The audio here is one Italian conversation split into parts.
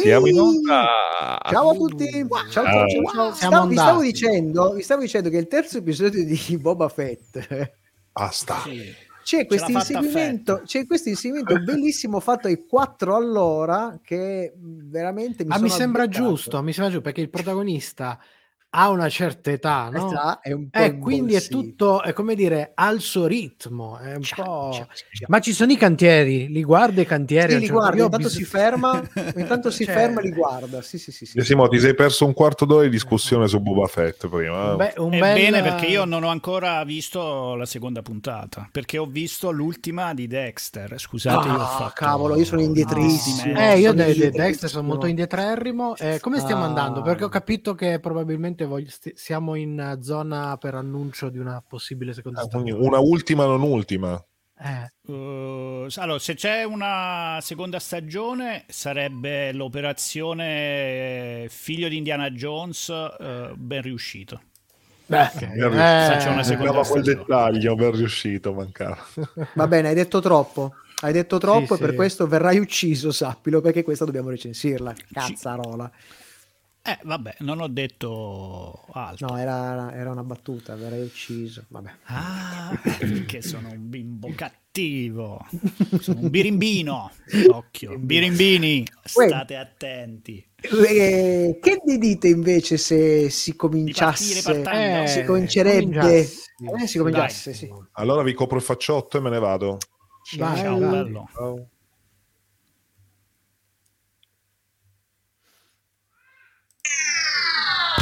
Siamo in onda. Ciao a tutti. Ciao, ciao, ciao, ciao. Stavo, vi, stavo dicendo, vi stavo dicendo che il terzo episodio di Boba Fett. Basta. C'è questo, inseguimento, c'è questo inseguimento bellissimo fatto ai 4 all'ora che veramente mi, ah, mi sembra beccato. giusto, mi sembra giusto perché il protagonista ha una certa età, no? Età è un po eh, quindi è tutto, è come dire, al suo ritmo. È un ciao, po'... Ciao, ciao. Ma ci sono i cantieri, li guarda i cantieri? Sì, li guarda, intanto bisogno... si ferma, intanto si cioè... ferma e li guarda. Sì, sì, sì, sì. Simo, ti sei perso un quarto d'ora di discussione su Boba Fett prima. Beh, un bel... Bene, perché io non ho ancora visto la seconda puntata, perché ho visto l'ultima di Dexter. Scusate, ah, io ho fatto... cavolo, io sono indietrissimo. eh, io di Dexter sono molto indietrerrimo. Eh, come stiamo ah. andando? Perché ho capito che probabilmente voglio, st- siamo in zona per annuncio di una possibile seconda ah, stagione. Una ultima, non ultima. Eh. Uh, allora, se c'è una seconda stagione, sarebbe l'operazione Figlio di Indiana Jones, uh, ben riuscito. Beh, okay. ben riuscito. Eh, una seconda quel dettaglio, ben riuscito, mancava. Va bene, hai detto troppo. Hai detto troppo sì, e per questo verrai ucciso, sappilo, perché questa dobbiamo recensirla. Cazzarola. Ci... Eh, vabbè, non ho detto altro. No, era, era una battuta, verrei ucciso. Vabbè. Ah, perché sono un bimbo cattivo. Sono un birimbino. Occhio, birimbini, state attenti. Eh, che ne dite invece se si cominciasse? Eh, si comincerebbe. Eh, si cominciasse, sì. Allora vi copro il facciotto e me ne vado. Ciao, Ciao bello. Ciao.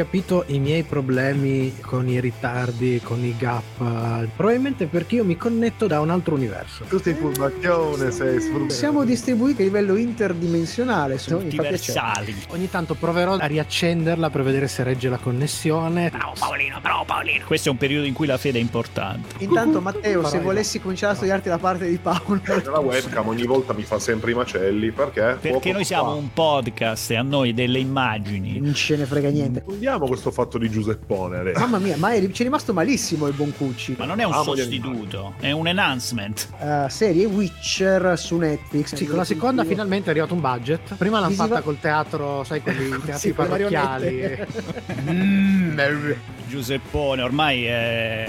Capito i miei problemi con i ritardi, con i gap, probabilmente perché io mi connetto da un altro universo. Tu sei furbacchione, sei sfruttato. Siamo distribuiti a livello interdimensionale, sono universali. Ogni tanto proverò a riaccenderla per vedere se regge la connessione. Bravo Paolino, bravo Paolino. Questo è un periodo in cui la fede è importante. Intanto Matteo, se volessi cominciare a studiarti la parte di Paolo. La webcam ogni volta mi fa sempre i macelli, perché? Perché noi siamo un podcast e a noi delle immagini. Non ce ne frega niente. Andiamo questo fatto di Giuseppone. Mamma mia, ma è, ci è rimasto malissimo il buon Cucci. Ma non è un Amo sostituto, è un enhancement. Uh, serie Witcher su Netflix. Sì, con la seconda finalmente è arrivato un budget. Prima l'hanno Visiva... fatta col teatro, sai, quelli teatri sì, parrocchiali. mm, Giuseppone, ormai eh,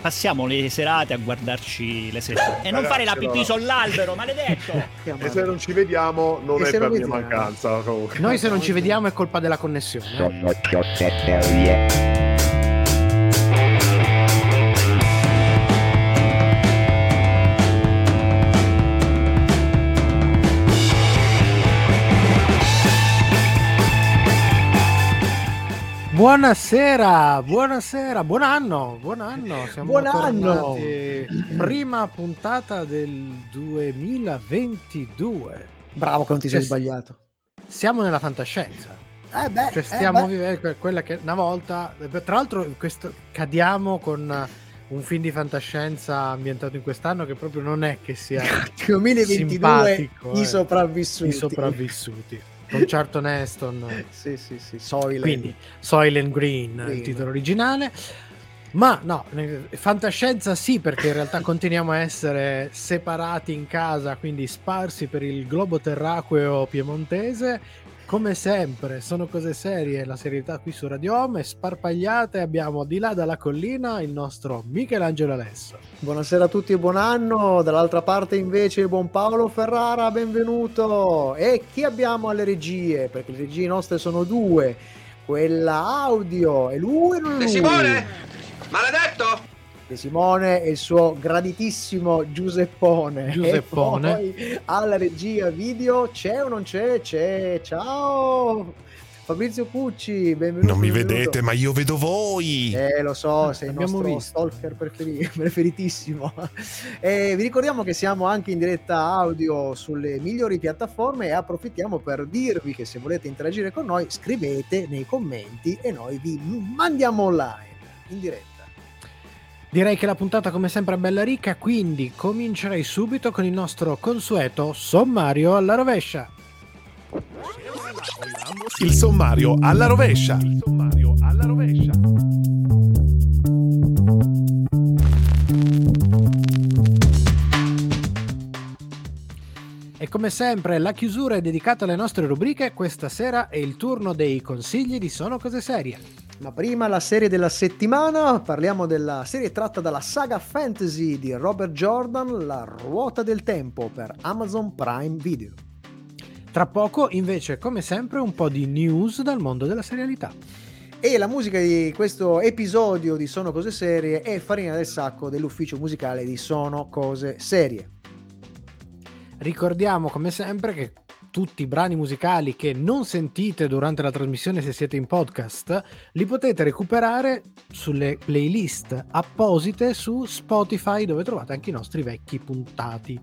passiamo le serate a guardarci le serie. E non fare la pipì sull'albero, maledetto! e se non ci vediamo non e è per mia mancanza. Comunque. Noi se non ci vediamo è colpa della connessione. Buonasera, buonasera, buon anno, buon anno. Siamo buon anno. Prima puntata del 2022. Bravo che non ti sei cioè, sbagliato. Siamo nella fantascienza. Eh beh, cioè stiamo eh vivendo quella che una volta, tra l'altro questo, cadiamo con un film di fantascienza ambientato in quest'anno che proprio non è che sia 2022 i eh, sopravvissuti. I sopravvissuti. Con Charlton Heston. sì, sì, sì, Soylent. Quindi Soylent Green, Green, il titolo originale. Ma no, fantascienza sì, perché in realtà continuiamo a essere separati in casa, quindi sparsi per il globo terraqueo piemontese come sempre, sono cose serie, la serietà qui su Radio Home, sparpagliate, abbiamo di là dalla collina il nostro Michelangelo Alesso. Buonasera a tutti e buon anno, dall'altra parte invece il buon Paolo Ferrara, benvenuto. E chi abbiamo alle regie? Perché le regie nostre sono due, quella audio e lui non lui. Simone, maledetto! De Simone e il suo graditissimo Giuseppone. Giuseppone. E poi alla regia video c'è o non c'è? C'è. Ciao! Fabrizio Pucci, benvenuto. Non mi benvenuto. vedete, ma io vedo voi. Eh, lo so, sei il Abbiamo nostro visto. stalker preferi- preferitissimo. E vi ricordiamo che siamo anche in diretta audio sulle migliori piattaforme e approfittiamo per dirvi che se volete interagire con noi scrivete nei commenti e noi vi mandiamo online in diretta. Direi che la puntata come sempre è bella ricca, quindi comincerei subito con il nostro consueto sommario alla rovescia. Il sommario alla rovescia. Il sommario alla rovescia. E come sempre la chiusura è dedicata alle nostre rubriche, questa sera è il turno dei consigli di Sono Cose Serie. Ma prima la serie della settimana, parliamo della serie tratta dalla saga fantasy di Robert Jordan, La ruota del tempo per Amazon Prime Video. Tra poco invece come sempre un po' di news dal mondo della serialità. E la musica di questo episodio di Sono Cose Serie è Farina del Sacco dell'ufficio musicale di Sono Cose Serie. Ricordiamo come sempre che tutti i brani musicali che non sentite durante la trasmissione se siete in podcast li potete recuperare sulle playlist apposite su Spotify dove trovate anche i nostri vecchi puntati.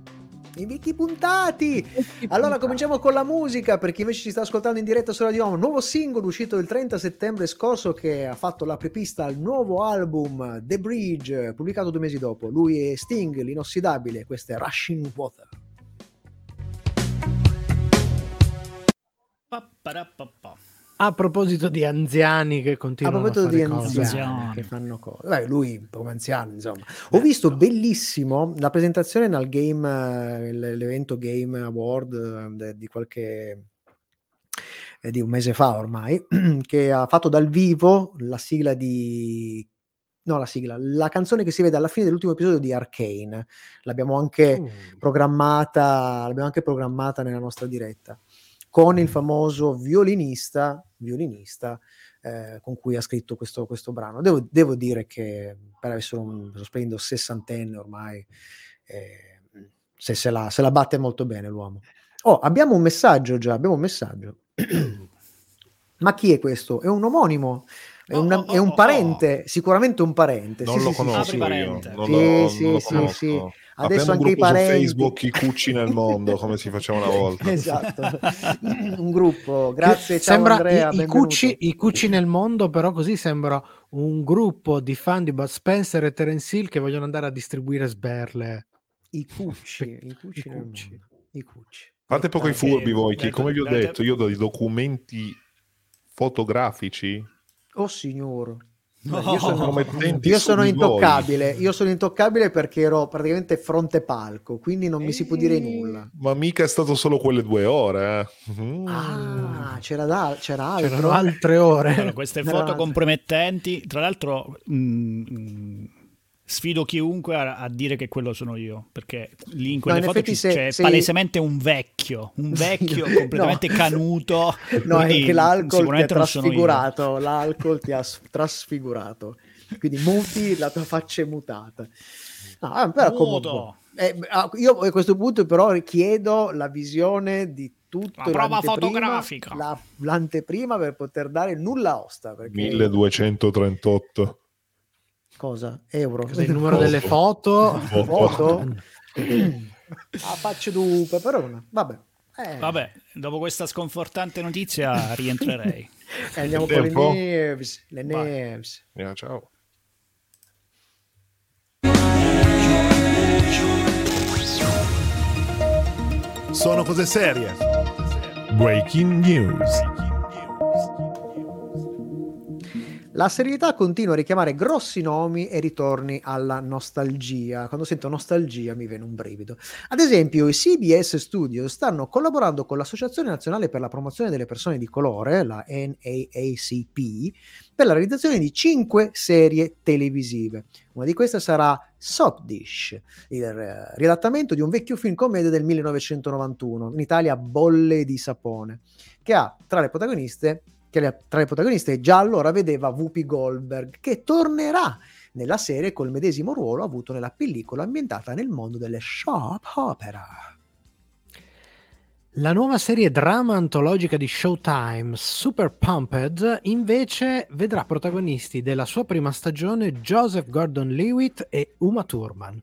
I vecchi puntati! Allora cominciamo con la musica per chi invece ci sta ascoltando in diretta su Radio Home. Nuovo singolo uscito il 30 settembre scorso che ha fatto la prepista al nuovo album The Bridge, pubblicato due mesi dopo. Lui è Sting, l'inossidabile, questo è Rushing Water. A proposito di anziani che A continuano a, proposito di fare cose. anziani che fanno cose, Beh, lui come anziano, insomma. Ho visto bellissimo la presentazione al game, l'evento Game Award eh, de- di qualche eh, di un mese fa ormai, che ha fatto dal vivo la sigla di no, la sigla, la canzone che si vede alla fine dell'ultimo episodio di Arcane. L'abbiamo anche Uh, programmata, l'abbiamo anche programmata nella nostra diretta con il famoso violinista, violinista eh, con cui ha scritto questo, questo brano. Devo, devo dire che per essere un lo splendido sessantenne ormai, eh, se, se, la, se la batte molto bene l'uomo. Oh, abbiamo un messaggio già, abbiamo un messaggio. Ma chi è questo? È un omonimo, è, Oh, una- oh, è un oh, parente, sicuramente un parente. Non Sì, lo sì, sì, conosco sì, io. Sì, lo, sì, non lo sì, sì. Adesso un anche i gruppo su parenti. Facebook, i cucci nel mondo, come si faceva una volta. esatto, un gruppo. Grazie, ciao sembra Andrea, i, i, cucci, i cucci nel mondo, però così sembra un gruppo di fan di Bud Spencer e Terence Hill che vogliono andare a distribuire sberle. I cucci, i cucci, I nel cucci. mondo, i cucci. Fate poco i furbi voi, che come vi ho detto, io do i documenti fotografici Oh signore. No. Io sono, io sono di voi. intoccabile, io sono intoccabile perché ero praticamente fronte palco, quindi non mi si può dire nulla. Ma mica è stato solo quelle due ore. eh. Mm. Ah, c'era, da- c'era altro. C'erano altre ore. Allora, queste foto compromettenti, tra l'altro mh, mh, sfido chiunque a, a dire che quello sono io, perché lì in quelle in foto ci- se- c'è se- palesemente un vecchio, un vecchio No. completamente canuto. No, è che l'alcol ti ha trasfigurato, l'alcol ti ha trasfigurato. Quindi muti, la tua faccia è mutata. No, eh, però comunque, Muto. eh, ah, io a questo punto però chiedo la visione di tutto La prova fotografica. la- l'anteprima per poter dare nulla osta. Perché 1238. Cosa? Euro? Cos'è il numero delle foto? Foto? a facce du peperone. Vabbè. Eh, Vabbè, dopo questa sconfortante notizia rientrerei. eh, andiamo con le news. Le news. Eh, ciao. Sono cose serie. Breaking news. La serietà continua a richiamare grossi nomi e ritorni alla nostalgia. Quando sento nostalgia mi viene un brivido. Ad esempio, i CBS Studios stanno collaborando con l'Associazione Nazionale per la Promozione delle Persone di Colore, la NAACP, per la realizzazione di cinque serie televisive. Una di queste sarà Soap Dish, il eh, riadattamento di un vecchio film commedia del 1991, in Italia Bolle di sapone, che ha tra le protagoniste che tra le protagoniste già allora vedeva Whoopi Goldberg, che tornerà nella serie col medesimo ruolo avuto nella pellicola ambientata nel mondo delle soap opera. La nuova serie drama antologica di Showtime, Super Pumped, invece vedrà protagonisti della sua prima stagione Joseph Gordon-Lewitt e Uma Thurman.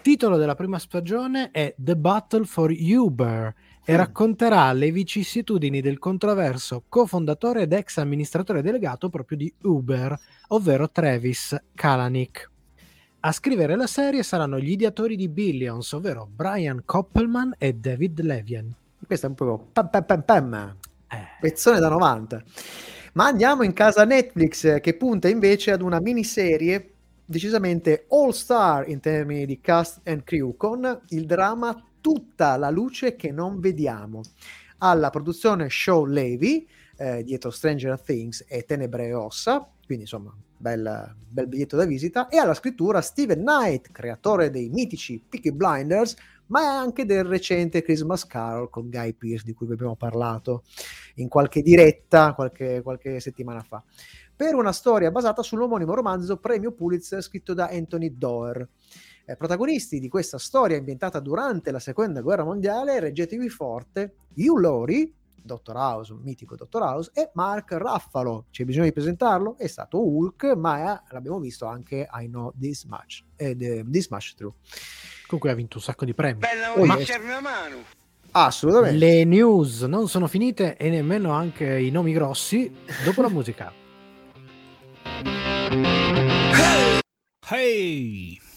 Titolo della prima stagione è The Battle for Uber e racconterà le vicissitudini del controverso cofondatore ed ex amministratore delegato proprio di Uber, ovvero Travis Kalanick. A scrivere la serie saranno gli ideatori di Billions, ovvero Brian Koppelman e David Levien. Questo è un po' pam pam pam pam. Eh. Pezzone da 90. Ma andiamo in casa Netflix che punta invece ad una miniserie decisamente all star in termini di cast and crew con il dramma Tutta la luce che non vediamo. Alla produzione Show Levy eh, dietro Stranger Things e Tenebre e Ossa, quindi insomma bel, bel biglietto da visita, e alla scrittura Steven Knight, creatore dei mitici Peaky Blinders, ma anche del recente Christmas Carol con Guy Pearce di cui vi abbiamo parlato in qualche diretta qualche, qualche settimana fa per una storia basata sull'omonimo romanzo premio Pulitzer scritto da Anthony Doerr. Eh, protagonisti di questa storia ambientata durante la seconda guerra mondiale, reggetevi forte, Hugh Laurie, Dottor House, mitico Dottor House, e Mark Ruffalo. C'è bisogno di presentarlo? È stato Hulk, ma è, l'abbiamo visto anche I Know This Much, eh, This Much True. Comunque ha vinto un sacco di premi. Bella, oh, serve una mano. Assolutamente. Le news non sono finite e nemmeno anche i nomi grossi dopo la musica. Hey!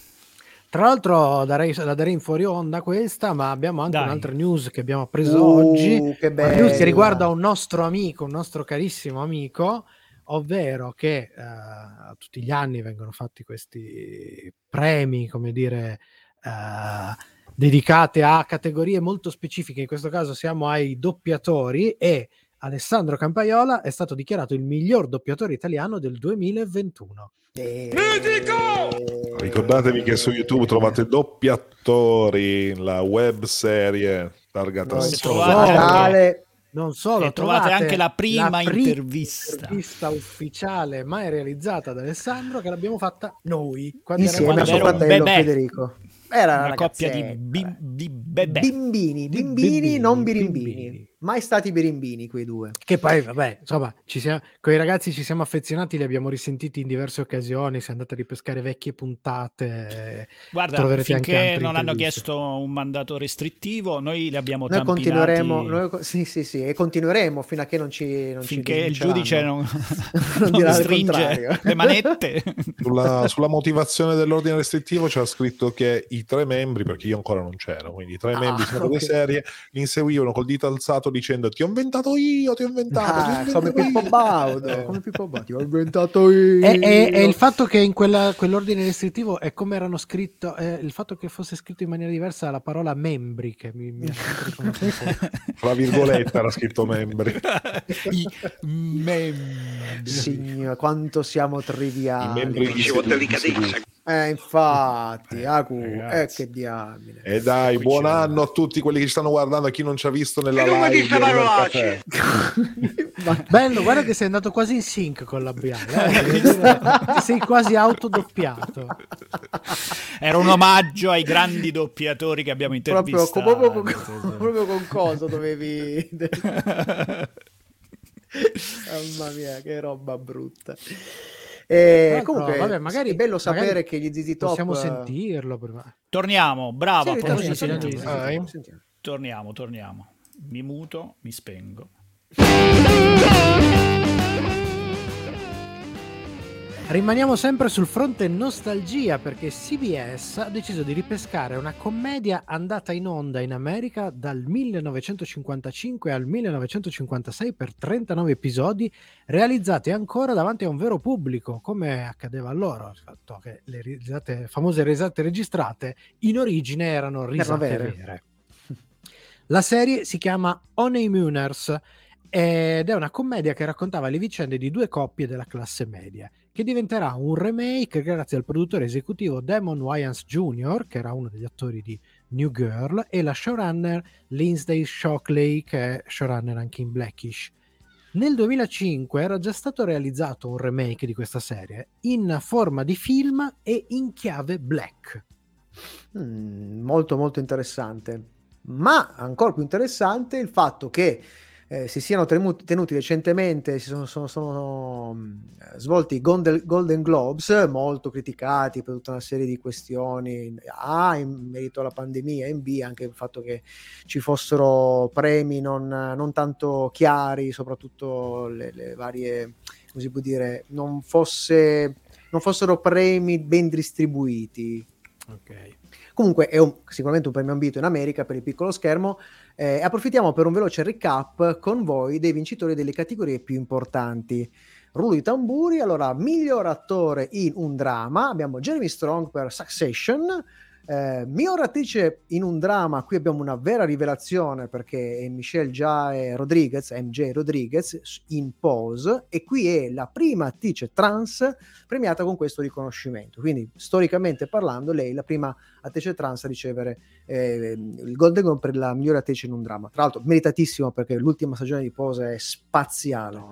Tra l'altro darei, la darei in fuori onda questa, ma abbiamo anche Dai. un'altra news che abbiamo appreso uh, oggi. Che una news che riguarda un nostro amico, un nostro carissimo amico, ovvero che uh, tutti gli anni vengono fatti questi premi, come dire, uh, dedicate a categorie molto specifiche. In questo caso siamo ai doppiatori e Alessandro Campaiola è stato dichiarato il miglior doppiatore italiano del 2021. E... Mitico! Ricordatevi che su YouTube trovate doppiatori, la web serie targata trovate non solo, e trovate, trovate anche la prima, la prima intervista. intervista. ufficiale mai realizzata da Alessandro che l'abbiamo fatta noi quando insieme a suo fratello Federico era una, una coppia di, bim, di bebè. bimbini, bimbini, bimbini non birimbini. Bimbini. Mai stati birimbini quei due. Che poi, vabbè, insomma, ci siamo, con i ragazzi ci siamo affezionati, li abbiamo risentiti in diverse occasioni, si è andati a ripescare vecchie puntate. Guarda, finché non hanno chiesto un mandato restrittivo, noi li abbiamo noi continueremo, noi, sì, sì, sì, e continueremo fino a che non ci non Finché ci il giudice non, non, non stringe le manette. Sulla, sulla motivazione dell'ordine restrittivo c'era scritto che i tre membri, perché io ancora non c'ero, quindi i tre ah, membri sono okay. serie, li inseguivano col dito alzato dicendo ti ho inventato io, ti ho inventato. Ah, come Pippo Baudo, come Pippo Baudo, ti ho inventato io. E, e, e il fatto che in quella, quell'ordine restrittivo è come erano scritto, eh, il fatto che fosse scritto in maniera diversa la parola membri, che mi, mi Fra virgolette era scritto membri. I membri. Signore, quanto siamo triviali. I membri di eh, infatti, eh, Acu, eh, che diamine. E dai, buon anno a tutti quelli che ci stanno guardando, a chi non ci ha visto nella live. Bello, guarda che sei andato quasi in sync con la Briale, eh? sei quasi autodoppiato. Era un omaggio ai grandi doppiatori che abbiamo intervistato. Proprio, proprio, proprio, proprio con cosa dovevi... Mamma mia, che roba brutta. Eh, comunque, vabbè, magari è bello sapere magari che gli ZZ Top possiamo sentirlo prima. Torniamo, bravo. Sì, torniamo, torniamo, torniamo, torniamo. Mi muto, mi spengo. Rimaniamo sempre sul fronte nostalgia perché CBS ha deciso di ripescare una commedia andata in onda in America dal 1955 al 1956 per 39 episodi realizzati ancora davanti a un vero pubblico, come accadeva allora, il fatto che le risate, famose risate registrate in origine erano risate vere. vere. La serie si chiama Honeymooners ed è una commedia che raccontava le vicende di due coppie della classe media che diventerà un remake grazie al produttore esecutivo Damon Wayans Jr., che era uno degli attori di New Girl, e la showrunner Lindsay Shockley, che è showrunner anche in Blackish. Nel 2005 era già stato realizzato un remake di questa serie in forma di film e in chiave black. Mm, molto molto interessante. Ma ancora più interessante il fatto che eh, si siano tenuti, tenuti recentemente, si sono, sono, sono um, svolti i Golden, Globes, molto criticati per tutta una serie di questioni, A in merito alla pandemia, e B anche il fatto che ci fossero premi non, non tanto chiari, soprattutto le, le varie, come si può dire, non, fosse, non fossero premi ben distribuiti. Ok. Comunque è un, sicuramente un premio ambito in America per il piccolo schermo. Eh, approfittiamo per un veloce recap con voi dei vincitori delle categorie più importanti. Rullo di tamburi, allora, miglior attore in un dramma, abbiamo Jeremy Strong per Succession, eh, miglior attrice in un dramma, qui abbiamo una vera rivelazione perché è Michelle Jae Rodriguez, MJ Rodriguez, in Pose, e qui è la prima attrice trans premiata con questo riconoscimento. Quindi, storicamente parlando, lei è la prima attrice trans a ricevere eh, il Golden Globe per la migliore attrice in un dramma. Tra l'altro, meritatissimo perché l'ultima stagione di Pose è spaziale. Oh.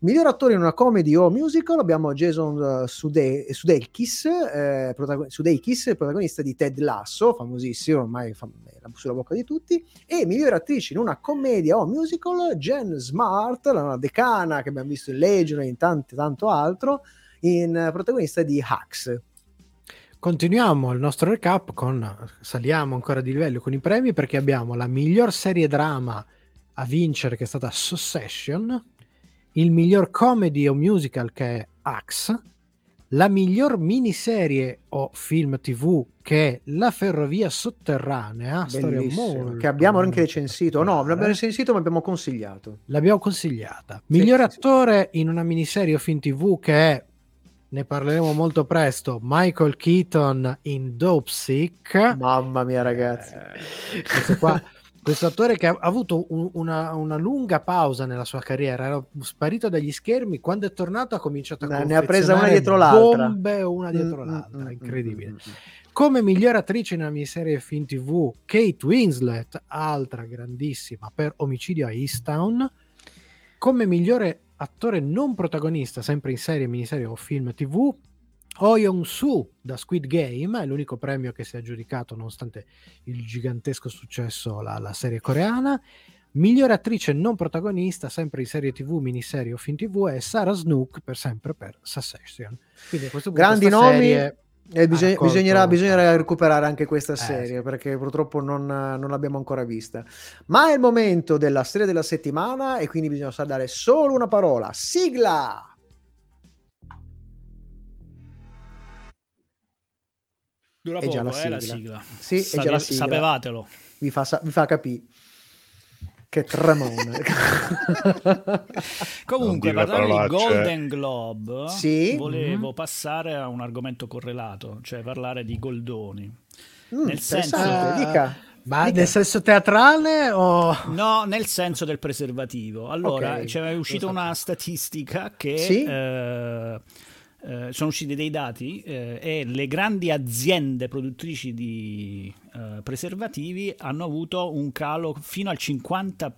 Miglior attore in una comedy o musical abbiamo Jason uh, Sude- Sudeikis, eh, protagon- Sudeikis, protagonista di Ted Lasso, famosissimo, ormai fam- sulla bocca di tutti, e miglior attrice in una commedia o musical Jen Smart, la decana che abbiamo visto in Legion e in tanto, tanto altro, in protagonista di Hacks. Continuiamo il nostro recap con saliamo ancora di livello con i premi perché abbiamo la miglior serie drama a vincere che è stata Succession il miglior comedy o musical che è Axe, la miglior miniserie o film tv che è La ferrovia sotterranea, che abbiamo anche recensito. No, non l'abbiamo recensito, ma abbiamo consigliato. L'abbiamo consigliata. Miglior sì, attore sì. in una miniserie o film tv che è ne parleremo molto presto. Michael Keaton in Dope Sick. Mamma mia, ragazzi. Eh, questo qua questo attore che ha avuto un, una, una, lunga pausa nella sua carriera, era sparito dagli schermi, quando è tornato ha cominciato a ne ha presa una dietro l'altra. Bombe una dietro mm, mm l'altra, mm, incredibile. Mm, mm, Come miglior attrice in una miniserie film TV, Kate Winslet, altra grandissima per Omicidio a Easttown. Come migliore attore non protagonista, sempre in serie, miniserie o film TV, Oh Young-soo da Squid Game è l'unico premio che si è aggiudicato nonostante il gigantesco successo la, la serie coreana. Migliore attrice non protagonista, sempre in serie TV, miniserie o film TV, è Sarah Snook per sempre per Succession. Quindi a questo punto Grandi nomi. Serie... E bisog- bisognerà, bisognerà, recuperare anche questa serie eh, sì. perché purtroppo non, non, l'abbiamo ancora vista. Ma è il momento della serie della settimana e quindi bisogna dare solo una parola. Sigla! Dura poco, la eh, la sigla. Sì, Sape- è già la sigla. Sapevatelo. Vi fa, vi fa capire. Che tremone. Comunque, parlando di Golden Globe, sì? volevo mm-hmm. passare a un argomento correlato, cioè parlare di Goldoni. Mm, nel senso... Dica. Ma Dica. nel senso teatrale o... No, nel senso del preservativo. Allora, okay. c'è uscita una statistica che... Sì? Eh, eh, sono usciti dei dati eh, e le grandi aziende produttrici di eh, preservativi hanno avuto un calo fino al 50%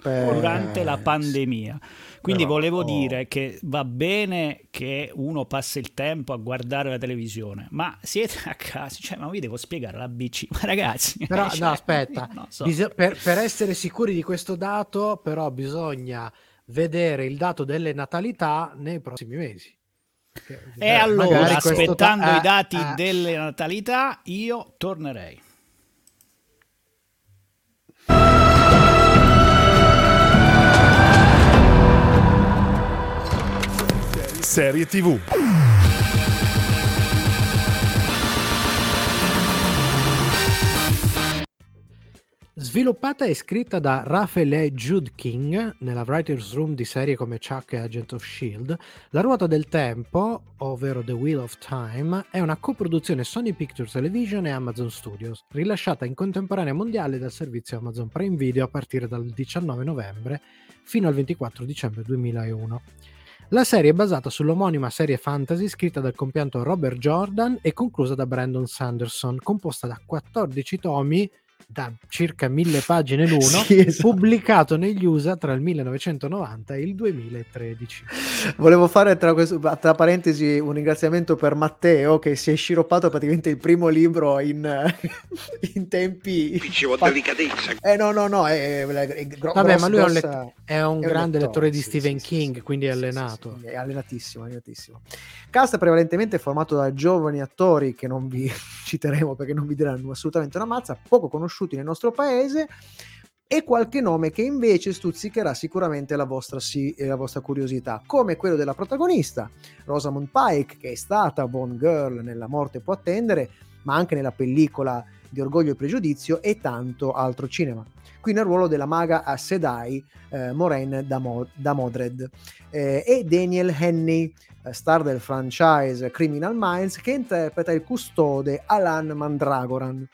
per... durante la pandemia. Quindi Però, volevo oh. dire che va bene che uno passa il tempo a guardare la televisione, ma siete a casa, cioè, ma vi devo spiegare la BC, ma ragazzi... Però cioè, no, aspetta, so. Bis- per, per essere sicuri di questo dato, però bisogna vedere il dato delle natalità nei prossimi mesi. E allora, aspettando ta- i dati eh, delle natalità, io tornerei. Serie TV. Sviluppata e scritta da Raphael Judking nella writer's room di serie come Chuck e Agent of Shield, La ruota del tempo, ovvero The Wheel of Time, è una coproduzione Sony Pictures Television e Amazon Studios, rilasciata in contemporanea mondiale dal servizio Amazon Prime Video a partire dal 19 novembre fino al 24 dicembre 2001. La serie è basata sull'omonima serie fantasy scritta dal compianto Robert Jordan e conclusa da Brandon Sanderson, composta da 14 tomi da circa mille pagine l'uno, sì, esatto. pubblicato negli USA tra il 1990 e il 2013. Volevo fare tra, questo, tra parentesi un ringraziamento per Matteo che si è sciroppato praticamente il primo libro in, in tempi... Dicevo fa... delicatezza. Eh no, no, no, è, è, è gro- Vabbè, ma lui è un, let- è un grande lettore, lettore di sì, Stephen sì, King, quindi è allenato. è allenatissimo, allenatissimo. Cast prevalentemente formato da giovani attori che non vi citeremo perché non vi diranno assolutamente una mazza, poco conosciuti nel nostro paese e qualche nome che invece stuzzicherà sicuramente la vostra, sì, la vostra curiosità, come quello della protagonista, Rosamund Pike, che è stata Bone Girl nella Morte può attendere, ma anche nella pellicola di Orgoglio e Pregiudizio e tanto altro cinema. Qui nel ruolo della maga a Sedai, eh, Moraine da, Mo- da Modred, eh, e Daniel Henney, eh, star del franchise Criminal Minds, che interpreta il custode Alan Mandragoran.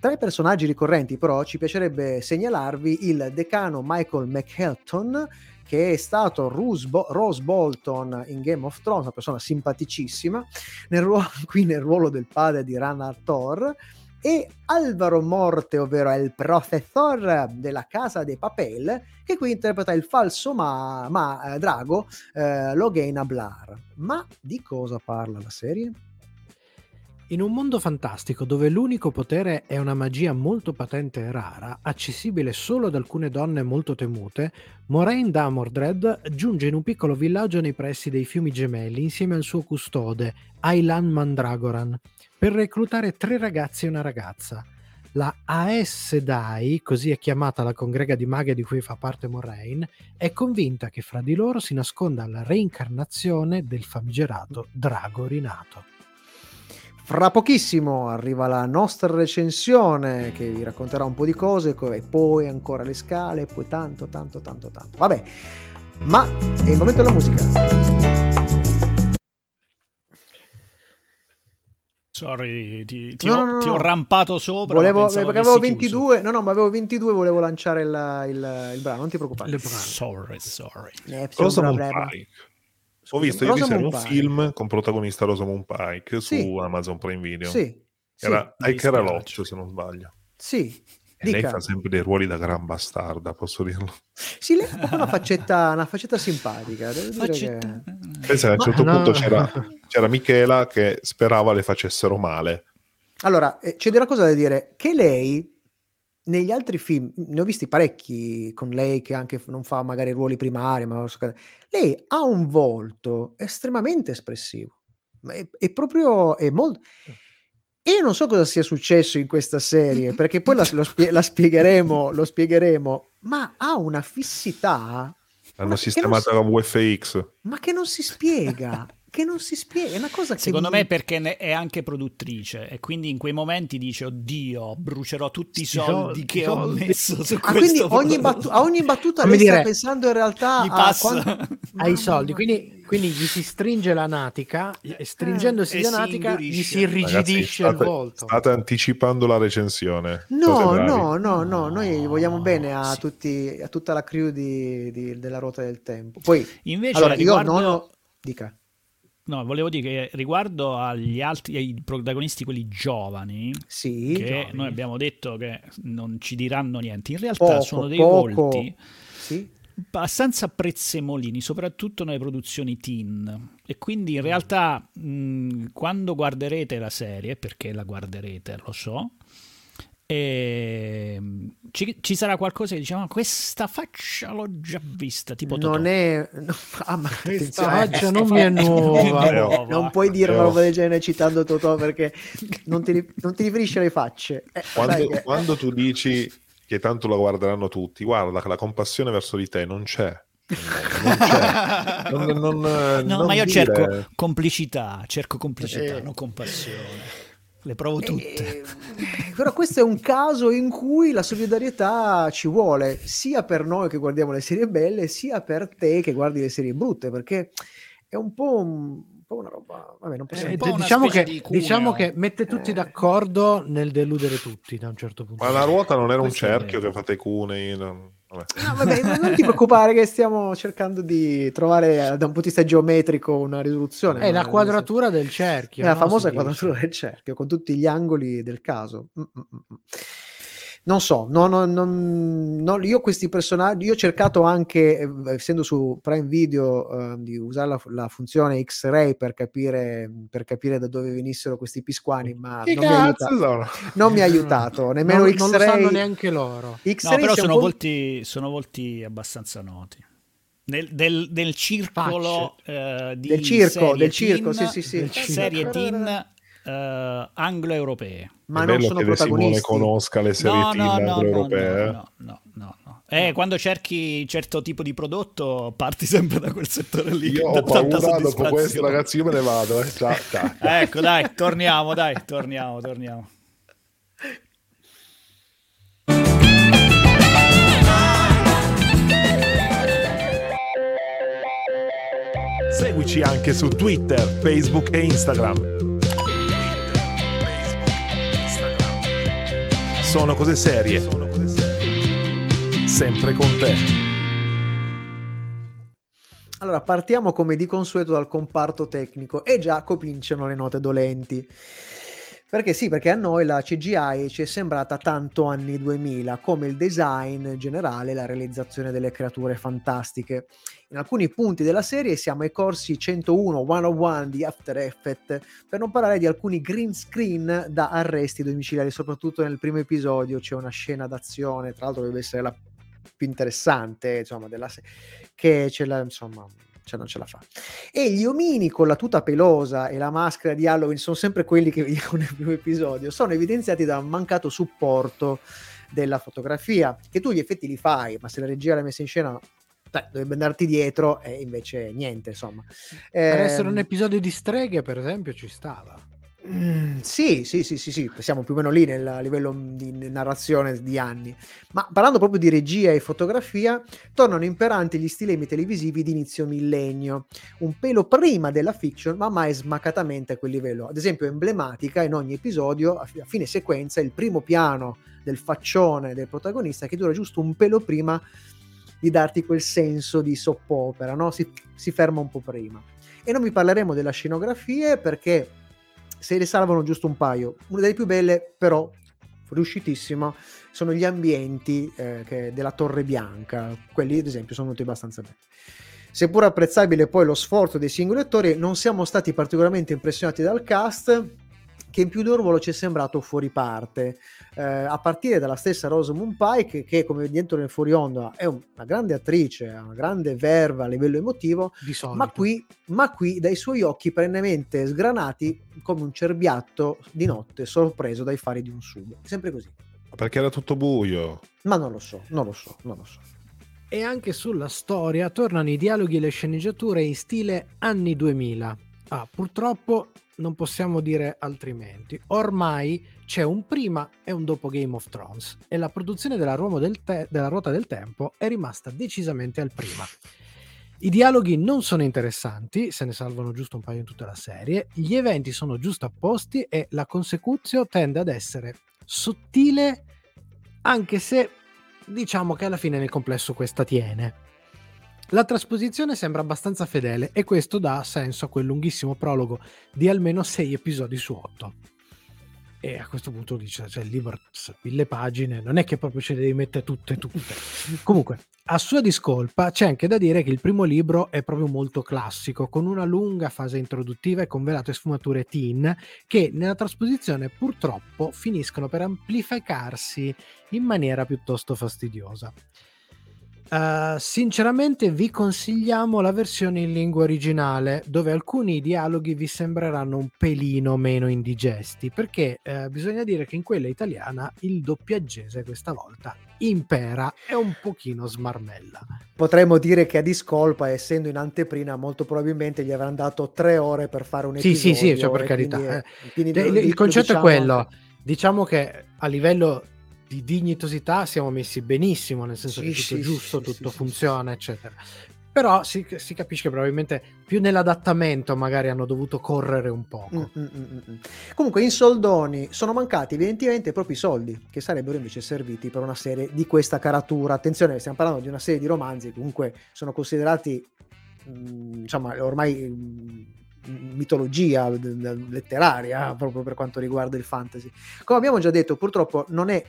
Tra i personaggi ricorrenti però ci piacerebbe segnalarvi il decano Michael McHelton che è stato Bo- Rose Bolton in Game of Thrones, una persona simpaticissima, nel ruolo, qui nel ruolo del padre di Rana Thor, e Alvaro Morte, ovvero il professor della Casa dei Papel, che qui interpreta il falso ma, ma eh, drago eh, Logain Blar. Ma di cosa parla la serie? In un mondo fantastico dove l'unico potere è una magia molto patente e rara, accessibile solo ad alcune donne molto temute, Moraine da Mordred giunge in un piccolo villaggio nei pressi dei fiumi gemelli insieme al suo custode, Ailan Mandragoran, per reclutare tre ragazzi e una ragazza. La Aes Sedai, così è chiamata la congrega di maghe di cui fa parte Moraine, è convinta che fra di loro si nasconda la reincarnazione del famigerato drago rinato. Fra pochissimo arriva la nostra recensione che vi racconterà un po' di cose e poi ancora le scale, e poi tanto, tanto, tanto, tanto. Vabbè, ma è il momento della musica. Sorry, ti, ti, no, ho, no, no. ti, ho, rampato sopra. Volevo, perché avevo 22, chiuso. no, no, ma avevo 22, volevo lanciare il, il, il brano, non ti preoccupare. Sorry, sorry. Eh, Cosa non fai? Ho visto ieri sera un film con protagonista Rosamund Pike sì. su Amazon Prime Video. Sì. Era sì. Ike Raloccio, se non sbaglio. Sì. E lei fa sempre dei ruoli da gran bastarda, posso dirlo. Sì, lei ha una faccetta, una faccetta simpatica. Devo faccetta. Dire che... Pensa, a un certo Ma, punto no. c'era, c'era Michela che sperava le facessero male. Allora, eh, c'è una cosa da dire, che lei negli altri film, ne ho visti parecchi con lei che anche non fa magari ruoli primari, ma lei ha un volto estremamente espressivo. È, è proprio è molto e io non so cosa sia successo in questa serie, perché poi la, spie- la spiegheremo, lo spiegheremo, ma ha una fissità. Hanno sistemata la VFX. Ma che non si spiega che non si spiega. È una cosa che Secondo mi... me perché è anche produttrice e quindi in quei momenti dice oddio, brucerò tutti i soldi, che ho messo su ah, quindi ogni, battu- a ogni battuta lei dire, sta pensando in realtà a quanto... ai soldi, quindi, quindi, gli si stringe la natica e stringendosi eh, la natica gli si irrigidisce Ragazzi, state, il volto. State anticipando la recensione. No, no, no, no, noi vogliamo bene a, sì. tutti, a tutta la crew di, di, della ruota del tempo. Poi, Invece, allora, riguardo... io non ho... Dica. No, volevo dire che riguardo agli altri ai protagonisti, quelli giovani, sì, che giovani. noi abbiamo detto che non ci diranno niente, in realtà poco, sono dei poco. volti sì. abbastanza prezzemolini, soprattutto nelle produzioni teen. E quindi in realtà mh, quando guarderete la serie, perché la guarderete, lo so, e ehm, ci, ci, sarà qualcosa che diciamo questa faccia l'ho già vista tipo non Totò. è ah, ma questa faccia non mi è nuova, nuova. non puoi dire una roba del genere citando Totò perché non ti, non ti riferisci alle facce eh, quando, che... quando tu dici che tanto la guarderanno tutti guarda che la compassione verso di te non c'è non c'è. Non, non, no, non ma io dire... cerco complicità, cerco complicità, eh. non compassione le provo tutte. Eh, però questo è un caso in cui la solidarietà ci vuole, sia per noi che guardiamo le serie belle, sia per te che guardi le serie brutte, perché è un po' un, una roba. Vabbè, non possiamo... Eh, diciamo, che, di diciamo che mette tutti eh. d'accordo nel deludere tutti da un certo punto. Ma la ruota non era un cerchio che fate cunei. Non... Vabbè. No, vabbè, non ti preoccupare che stiamo cercando di trovare da un punto di vista geometrico una risoluzione. È la quadratura del cerchio. È la no? famosa quadratura del cerchio con tutti gli angoli del caso. Mm-mm-mm. Non so, no, no, no, io questi personaggi, io ho cercato anche, eh, essendo su Prime Video, uh, di usare la, la, funzione X-Ray per capire, per capire da dove venissero questi pisquani, ma non mi, aiuta, non mi, ha aiutato, nemmeno non, X-Ray. Non lo sanno neanche loro. X-Ray no, però sono volti, sono volti abbastanza noti. Nel, del, del circolo eh, di del circo, del circo, teen, sì, sì, sì. serie teen uh, anglo-europee. Ma non sono protagonisti. Simone conosca le serie no, no, no, anglo-europee. No, no, no, no. Eh, quando cerchi certo tipo di prodotto, parti sempre da quel settore lì. Io ho paura dopo questo, ragazzi, io me ne vado. Eh. Ciao, ciao. ecco, dai, torniamo, dai, torniamo, torniamo. Seguici anche su Twitter, Facebook e Instagram Sono cose serie. Sempre con te. Allora, partiamo come di consueto dal comparto tecnico e già cominciano le note dolenti. Perché sì, perché a noi la CGI ci è sembrata tanto anni 2000, come il design generale la realizzazione delle creature fantastiche. In alcuni punti della serie siamo ai corsi 101, 101 di After Effects, per non parlare di alcuni green screen da arresti domiciliari, soprattutto nel primo episodio c'è una scena d'azione, tra l'altro deve essere la più interessante, insomma, della serie, che ce la, insomma, cioè non ce la fa. E gli omini con la tuta pelosa e la maschera di Halloween sono sempre quelli che vediamo nel primo episodio, sono evidenziati da un mancato supporto della fotografia, che tu gli effetti li fai, ma se la regia l'ha messa in scena dai, dovrebbe andarti dietro e invece niente, insomma. Per eh, essere un episodio di streghe, per esempio, ci stava. Mm, sì, sì, sì, sì, sì, siamo più o meno lì nel livello di narrazione di anni. Ma parlando proprio di regia e fotografia, tornano imperanti gli stilemi televisivi di inizio millennio, un pelo prima della fiction, ma mai smacatamente a quel livello. Ad esempio, emblematica in ogni episodio, a fine sequenza, il primo piano del faccione del protagonista che dura giusto un pelo prima di darti quel senso di soppopera, no? si, si ferma un po' prima. E non vi parleremo della scenografia perché se ne salvano giusto un paio. Una delle più belle, però riuscitissima, sono gli ambienti eh, che, della Torre Bianca. Quelli, ad esempio, sono venuti abbastanza bene. Seppur apprezzabile poi lo sforzo dei singoli attori, non siamo stati particolarmente impressionati dal cast che in più di un ruolo ci è sembrato fuori parte, eh, a partire dalla stessa Rosamund Pike, che come dentro nel fuori onda è una grande attrice, ha una grande verva a livello emotivo, ma qui, ma qui dai suoi occhi perennemente sgranati come un cerbiatto di notte sorpreso dai fari di un sub. Sempre così. Perché era tutto buio. Ma non lo so, non lo so, non lo so. E anche sulla storia tornano i dialoghi e le sceneggiature in stile anni 2000. Ah, purtroppo non possiamo dire altrimenti. Ormai c'è un prima e un dopo Game of Thrones e la produzione della, del te- della Ruota del Tempo è rimasta decisamente al prima. I dialoghi non sono interessanti, se ne salvano giusto un paio in tutta la serie, gli eventi sono giusto apposti e la consecuzio tende ad essere sottile, anche se diciamo che alla fine nel complesso questa tiene. La trasposizione sembra abbastanza fedele e questo dà senso a quel lunghissimo prologo di almeno 6 episodi su 8. E a questo punto dice, cioè il libro mille pagine, non è che proprio ce le devi mettere tutte tutte. Comunque, a sua discolpa c'è anche da dire che il primo libro è proprio molto classico, con una lunga fase introduttiva e con velate sfumature teen che nella trasposizione purtroppo finiscono per amplificarsi in maniera piuttosto fastidiosa. Uh, sinceramente vi consigliamo la versione in lingua originale dove alcuni dialoghi vi sembreranno un pelino meno indigesti perché uh, bisogna dire che in quella italiana il doppiaggese questa volta impera e un pochino smarmella. Potremmo dire che a discolpa essendo in anteprima molto probabilmente gli avranno dato tre ore per fare un episodio. Sì sì sì, cioè per carità. Quindi, eh. quindi il, il, concetto diciamo... è quello, diciamo che a livello di dignitosità siamo messi benissimo, nel senso sì, che tutto sì, è giusto, sì, tutto funziona, eccetera. Però si, si, capisce che probabilmente più nell'adattamento magari hanno dovuto correre un poco. Mm, mm, mm, mm, mm. Comunque in soldoni sono mancati evidentemente i soldi che sarebbero invece serviti per una serie di questa caratura. Attenzione, stiamo parlando di una serie di romanzi, comunque sono considerati, insomma, ormai mitologia letteraria proprio per quanto riguarda il fantasy. Come abbiamo già detto, purtroppo non è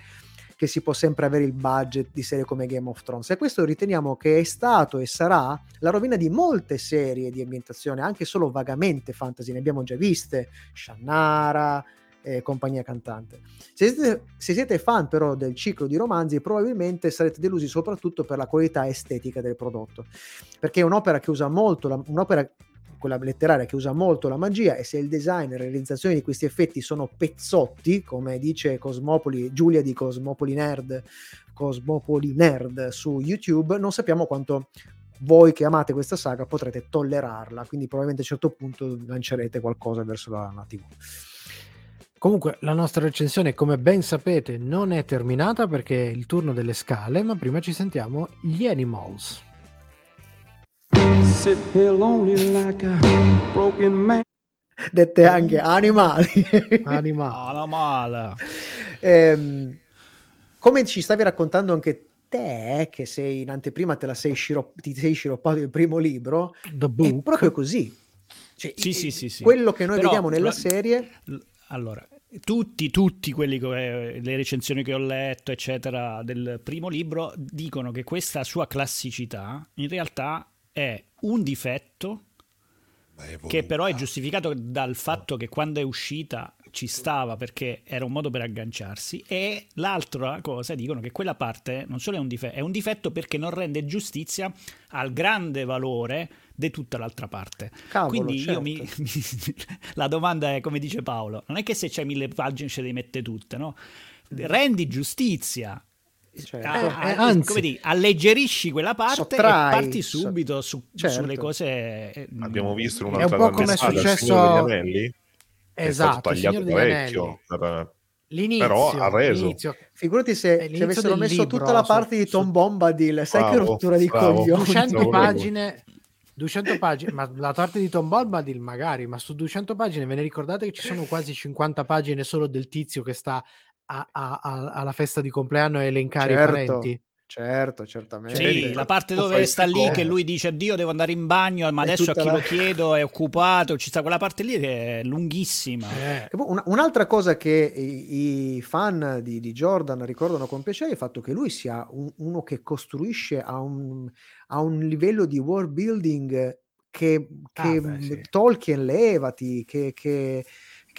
che si può sempre avere il budget di serie come Game of Thrones. E questo riteniamo che è stato e sarà la rovina di molte serie di ambientazione, anche solo vagamente fantasy, ne abbiamo già viste, Shannara, e compagnia cantante. Se siete, se siete, fan però del ciclo di romanzi, probabilmente sarete delusi soprattutto per la qualità estetica del prodotto, perché è un'opera che usa molto, la, un'opera quella letteraria che usa molto la magia e se il design e la realizzazione di questi effetti sono pezzotti, come dice Cosmopoli, Giulia di Cosmopoli Nerd, Cosmopoli Nerd su YouTube, non sappiamo quanto voi che amate questa saga potrete tollerarla, quindi probabilmente a un certo punto lancerete qualcosa verso la, la TV. Comunque la nostra recensione, come ben sapete, non è terminata perché è il turno delle scale, ma prima ci sentiamo gli Animals. Dette anche animali. Animali. Animale. ehm, come ci stavi raccontando anche te, che sei in anteprima, te la sei scirop- ti sei sciroppato il primo libro, è proprio così. Cioè, sì, sì, sì, sì, Quello che noi Però, vediamo nella lo, serie... Allora, tutti, tutti quelli che, le recensioni che ho letto, eccetera, del primo libro dicono che questa sua classicità in realtà è un difetto che però è giustificato dal fatto che quando è uscita ci stava perché era un modo per agganciarsi e l'altra cosa dicono che quella parte non solo è un difetto, è un difetto perché non rende giustizia al grande valore di tutta l'altra parte. Cavolo, Quindi certo. io mi, mi, la domanda è come dice Paolo, non è che se c'hai mille pagine ce le mette tutte, no? Rendi giustizia Certo. A, a, Eh, anzi. come dire, alleggerisci quella parte Sottrai, e parti subito su, certo. sulle cose. eh, Abbiamo visto in È un'altra un po' come è successo- Anelli, è Esatto, stato tagliato parecchio. Per- L'inizio, Però ha reso. l'inizio. Figurati È se ci avessero messo libro, tutta la su- parte di Tom su- Bombadil, sai che rottura di coglioni. 200 Stavo pagine 200 pagine, ma la parte di Tom Bombadil magari, ma su 200 pagine ve ne ricordate che ci sono quasi 50 pagine solo del tizio che sta a- a- a- alla festa di compleanno a elencare Certo. i parenti? Certo, certamente. Sì, la parte dove sta lì che lui dice Dio devo andare in bagno ma È adesso a chi la- lo chiedo è occupato ci sta quella parte lì che è lunghissima Eh, E un'altra cosa che i, i fan di, di Jordan ricordano con piacere è il fatto che lui sia un- uno che costruisce a un, a un livello di world building che, che Ah, beh, sì. Tolkien levati, che, che-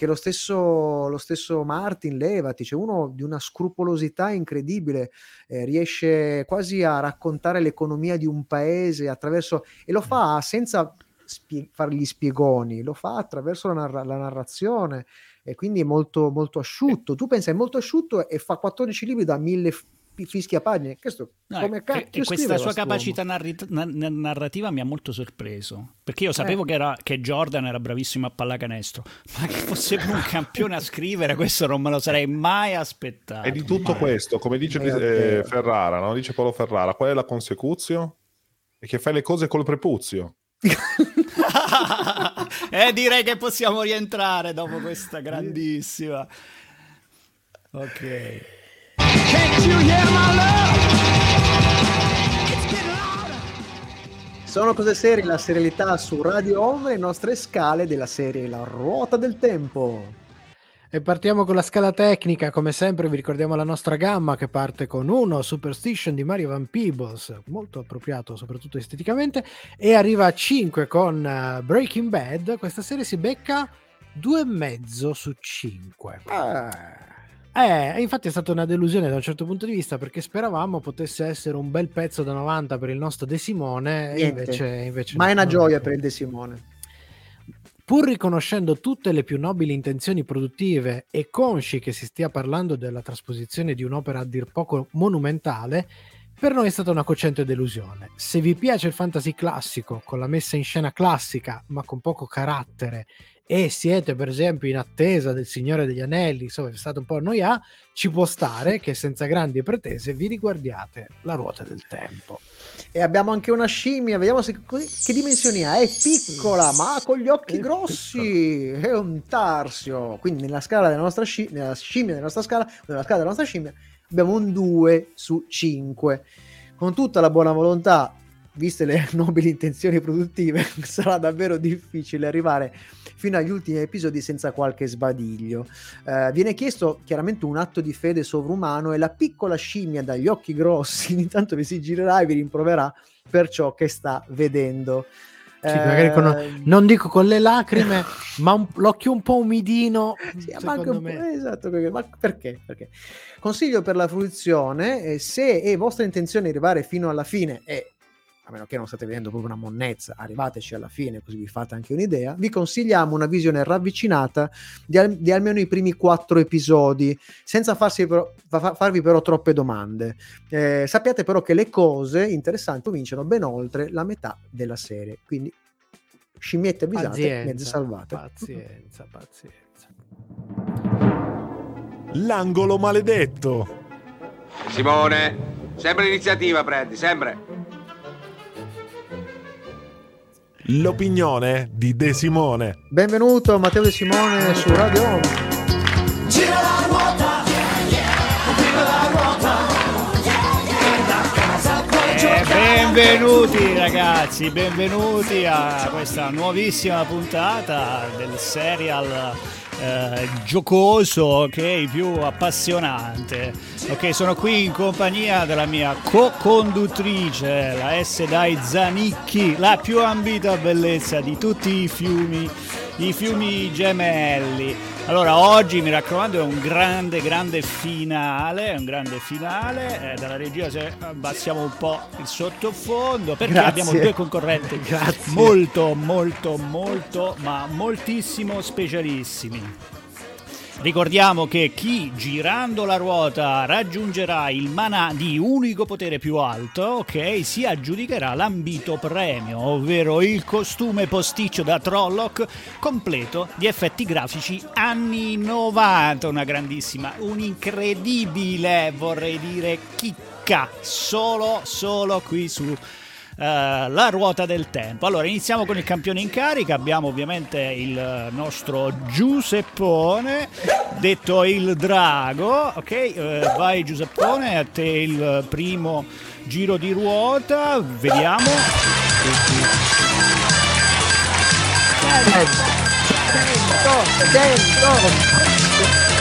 che lo, stesso, lo stesso Martin levati, c'è uno di una scrupolosità incredibile, eh, riesce quasi a raccontare l'economia di un paese attraverso e lo fa senza spie- fare gli spiegoni, lo fa attraverso la, narra- la narrazione e quindi è molto, molto asciutto. Tu pensi è molto asciutto e fa 14 libri da mille f- fischi a pagine. Questo No, come e- cacchio e questa sua capacità narri- na- na- narrativa mi ha molto sorpreso perché io sapevo Eh. che, era- che Jordan era bravissimo a pallacanestro ma che fosse un campione a scrivere questo non me lo sarei mai aspettato E di tutto mai. questo, come dice eh, Dio. Ferrara, no? dice Paolo Ferrara, qual è la consecuzio? È che fai le cose col prepuzio. eh, direi che possiamo rientrare dopo questa grandissima. Ok. Sono cose serie, la serialità su Radio Home, le nostre scale della serie La ruota del tempo. E partiamo con la scala tecnica, come sempre vi ricordiamo la nostra gamma che parte con 1 Superstition di Mario Van Peebles, molto appropriato soprattutto esteticamente, e arriva a 5 con eh, Breaking Bad, questa serie si becca 2,5 su 5. Ah, Eh, infatti è stata una delusione da un certo punto di vista perché speravamo potesse essere un bel pezzo da 90 per il nostro De Simone, invece, invece ma è no, una gioia ecco. per il De Simone. Pur riconoscendo tutte le più nobili intenzioni produttive e consci che si stia parlando della trasposizione di un'opera a dir poco monumentale, per noi è stata una cocente delusione. Se vi piace il fantasy classico, con la messa in scena classica, ma con poco carattere, e siete per esempio in attesa del Signore degli Anelli, insomma, state un po' annoiati, ci può stare che senza grandi pretese vi riguardiate la ruota del tempo. E abbiamo anche una scimmia, vediamo se, che dimensioni ha. È piccola, ma con gli occhi È grossi. È un tarsio. Quindi nella scala della nostra scimmia, nella scimmia della nostra scala, nella scala della nostra scimmia, abbiamo un 2 su 5. Con tutta la buona volontà viste le nobili intenzioni produttive, sarà davvero difficile arrivare fino agli ultimi episodi senza qualche sbadiglio. Eh, viene chiesto chiaramente un atto di fede sovrumano e la piccola scimmia dagli occhi grossi intanto vi si girerà e vi rimproverà per ciò che sta vedendo. Sì, con, ehm, non dico con le lacrime, ma un, l'occhio un po' umidino. Sì, un po', esatto, ma perché? perché? Consiglio per la fruizione, eh, se è vostra intenzione arrivare fino alla fine e a meno che non state vedendo proprio una monnezza, arrivateci alla fine così vi fate anche un'idea, vi consigliamo una visione ravvicinata di, al- di almeno i primi quattro episodi, senza farsi però, fa- farvi però troppe domande. Eh, sappiate però che le cose interessanti cominciano ben oltre la metà della serie, quindi scimmiette avvisate, pazienza, mezze salvate. Pazienza, pazienza. L'angolo maledetto. Simone, sempre l'iniziativa prendi, sempre. L'opinione di De Simone. Benvenuto Matteo De Simone su Radio Home. Gira la ruota, gira la ruota. Eh, benvenuti ragazzi, benvenuti a questa nuovissima puntata del serial eh, giocoso che più appassionante. Ok, sono qui in compagnia della mia co-conduttrice, la S. Dai Zanicchi, la più ambita bellezza di tutti i fiumi, i fiumi gemelli. Allora, oggi mi raccomando è un grande, grande finale, un grande finale. Eh, dalla regia se abbassiamo un po' il sottofondo perché Grazie. abbiamo due concorrenti Grazie. molto, molto, molto, ma moltissimo specialissimi. Ricordiamo che chi girando la ruota raggiungerà il mana di unico potere più alto, ok, si aggiudicherà l'ambito premio, ovvero il costume posticcio da Trolloc completo di effetti grafici anni 90, una grandissima, un'incredibile, vorrei dire, chicca, solo, solo qui su la ruota del tempo. Allora, iniziamo con il campione in carica. Abbiamo ovviamente il nostro Giuseppone, detto il drago. Ok, uh, vai Giuseppone, a te il primo giro di ruota. Vediamo. Dentro, dentro.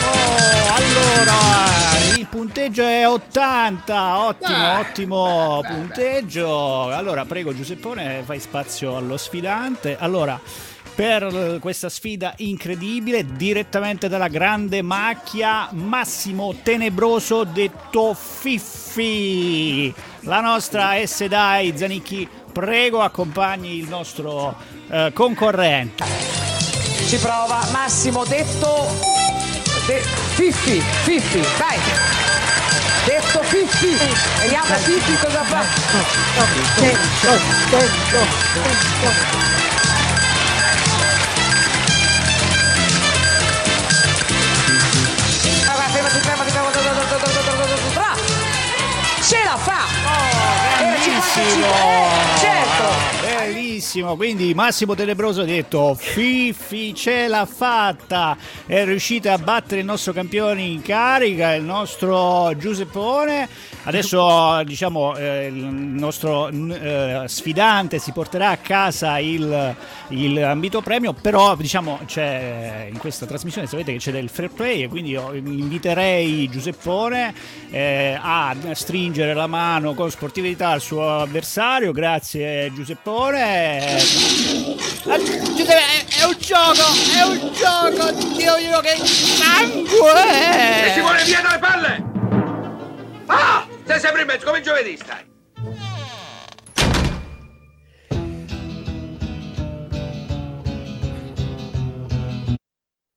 Oh, allora, punteggio è 80, ottimo, ah, ottimo punteggio. Allora, prego Giuseppone, fai spazio allo sfidante. Allora, per questa sfida incredibile, direttamente dalla grande macchia, Massimo Tenebroso detto Fiffi. La nostra S. Dai Zanicchi, prego accompagni il nostro eh, concorrente. Ci prova Massimo detto De- Fiffi, Fiffi, vai! Detto Fiffi! Vediamo Fiffi cosa fa! Dentro, dentro, dentro! Ce la fa! Oh, grandissimo! Certo! Bellissimo, quindi Massimo Tenebroso ha detto Fifi ce l'ha fatta, è riuscita a battere il nostro campione in carica, il nostro Giuseppone. Adesso diciamo eh, il nostro eh, sfidante si porterà a casa il, il ambito premio, però diciamo in questa trasmissione sapete che c'è del fair play e quindi io inviterei Giuseppone eh, a stringere la mano con sportività al suo avversario. Grazie Giuseppone è... è un gioco, è un gioco, Dio mio che sangue! E si vuole via dalle palle! Sei sempre in mezzo, come giovedì stai!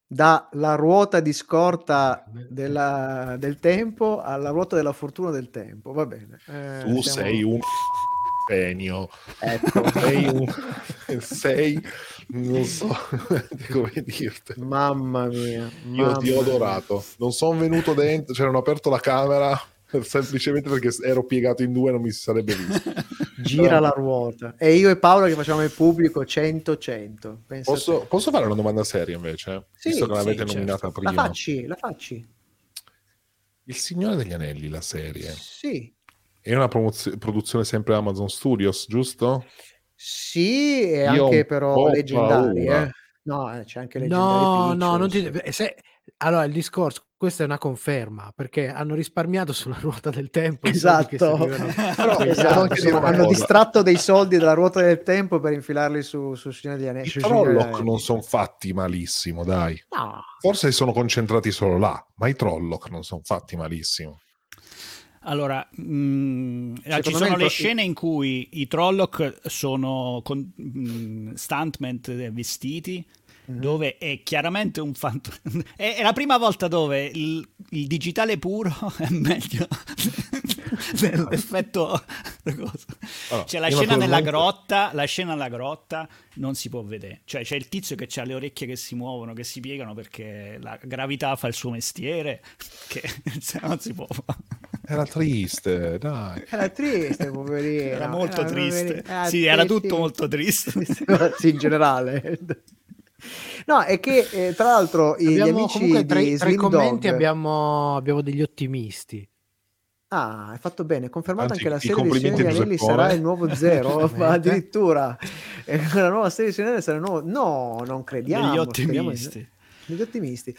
dalla ruota di scorta della, del tempo alla ruota della fortuna del tempo. Va bene. Eh, tu siamo... sei un genio. Ecco. sei un... sei... non so come dirti. Mamma mia. Io mamma ti ho adorato. Non sono venuto dentro, c'erano aperto la camera semplicemente perché ero piegato in due e non mi si sarebbe visto. Gira Però... la ruota. E io e Paolo che facciamo il pubblico 100-100. Posso, posso, fare una domanda seria invece? Sì, Visto che l'avete sì, nominata certo. prima. La facci, la facci. Il Signore degli Anelli, la serie. Sì. È una promozio- produzione sempre Amazon Studios, giusto? Sì, e Io anche però leggendari, eh. No, eh, c'è anche leggendari. No, no, non ti... Se... Allora, il discorso, questa è una conferma perché hanno risparmiato sulla ruota del tempo. Esatto, Però, esatto. Sì, hanno distratto dei soldi dalla ruota del tempo per infilarli su, su Signore degli Anelli. I Trolloc non sono fatti malissimo, dai. No. Forse sono concentrati solo là, ma i Trolloc non sono fatti malissimo. Allora, mh, mm, ci sono le scene in cui i Trolloc sono con, mh, mm, stuntman vestiti mm-hmm. dove è chiaramente un fantasma. È, è, la prima volta dove il, il digitale puro è meglio dell'effetto. Allora, c'è la scena nella grotta, la scena nella grotta non si può vedere. Cioè, c'è il tizio che ha le orecchie che si muovono, che si piegano perché la gravità fa il suo mestiere, che non si può fare. Era triste, dai. Era triste, poverino. Era molto era triste. Era sì, era tutto molto triste. sì, in generale. No, è che eh, tra l'altro abbiamo, gli amici tra, di tra i commenti abbiamo, abbiamo, degli ottimisti. Ah, hai fatto bene. Confermato Anzi, anche la serie di Signore Anelli sarà il nuovo zero, ma addirittura eh, la nuova serie di Signore sarà il nuovo. No, non crediamo. Gli ottimisti gli ottimisti.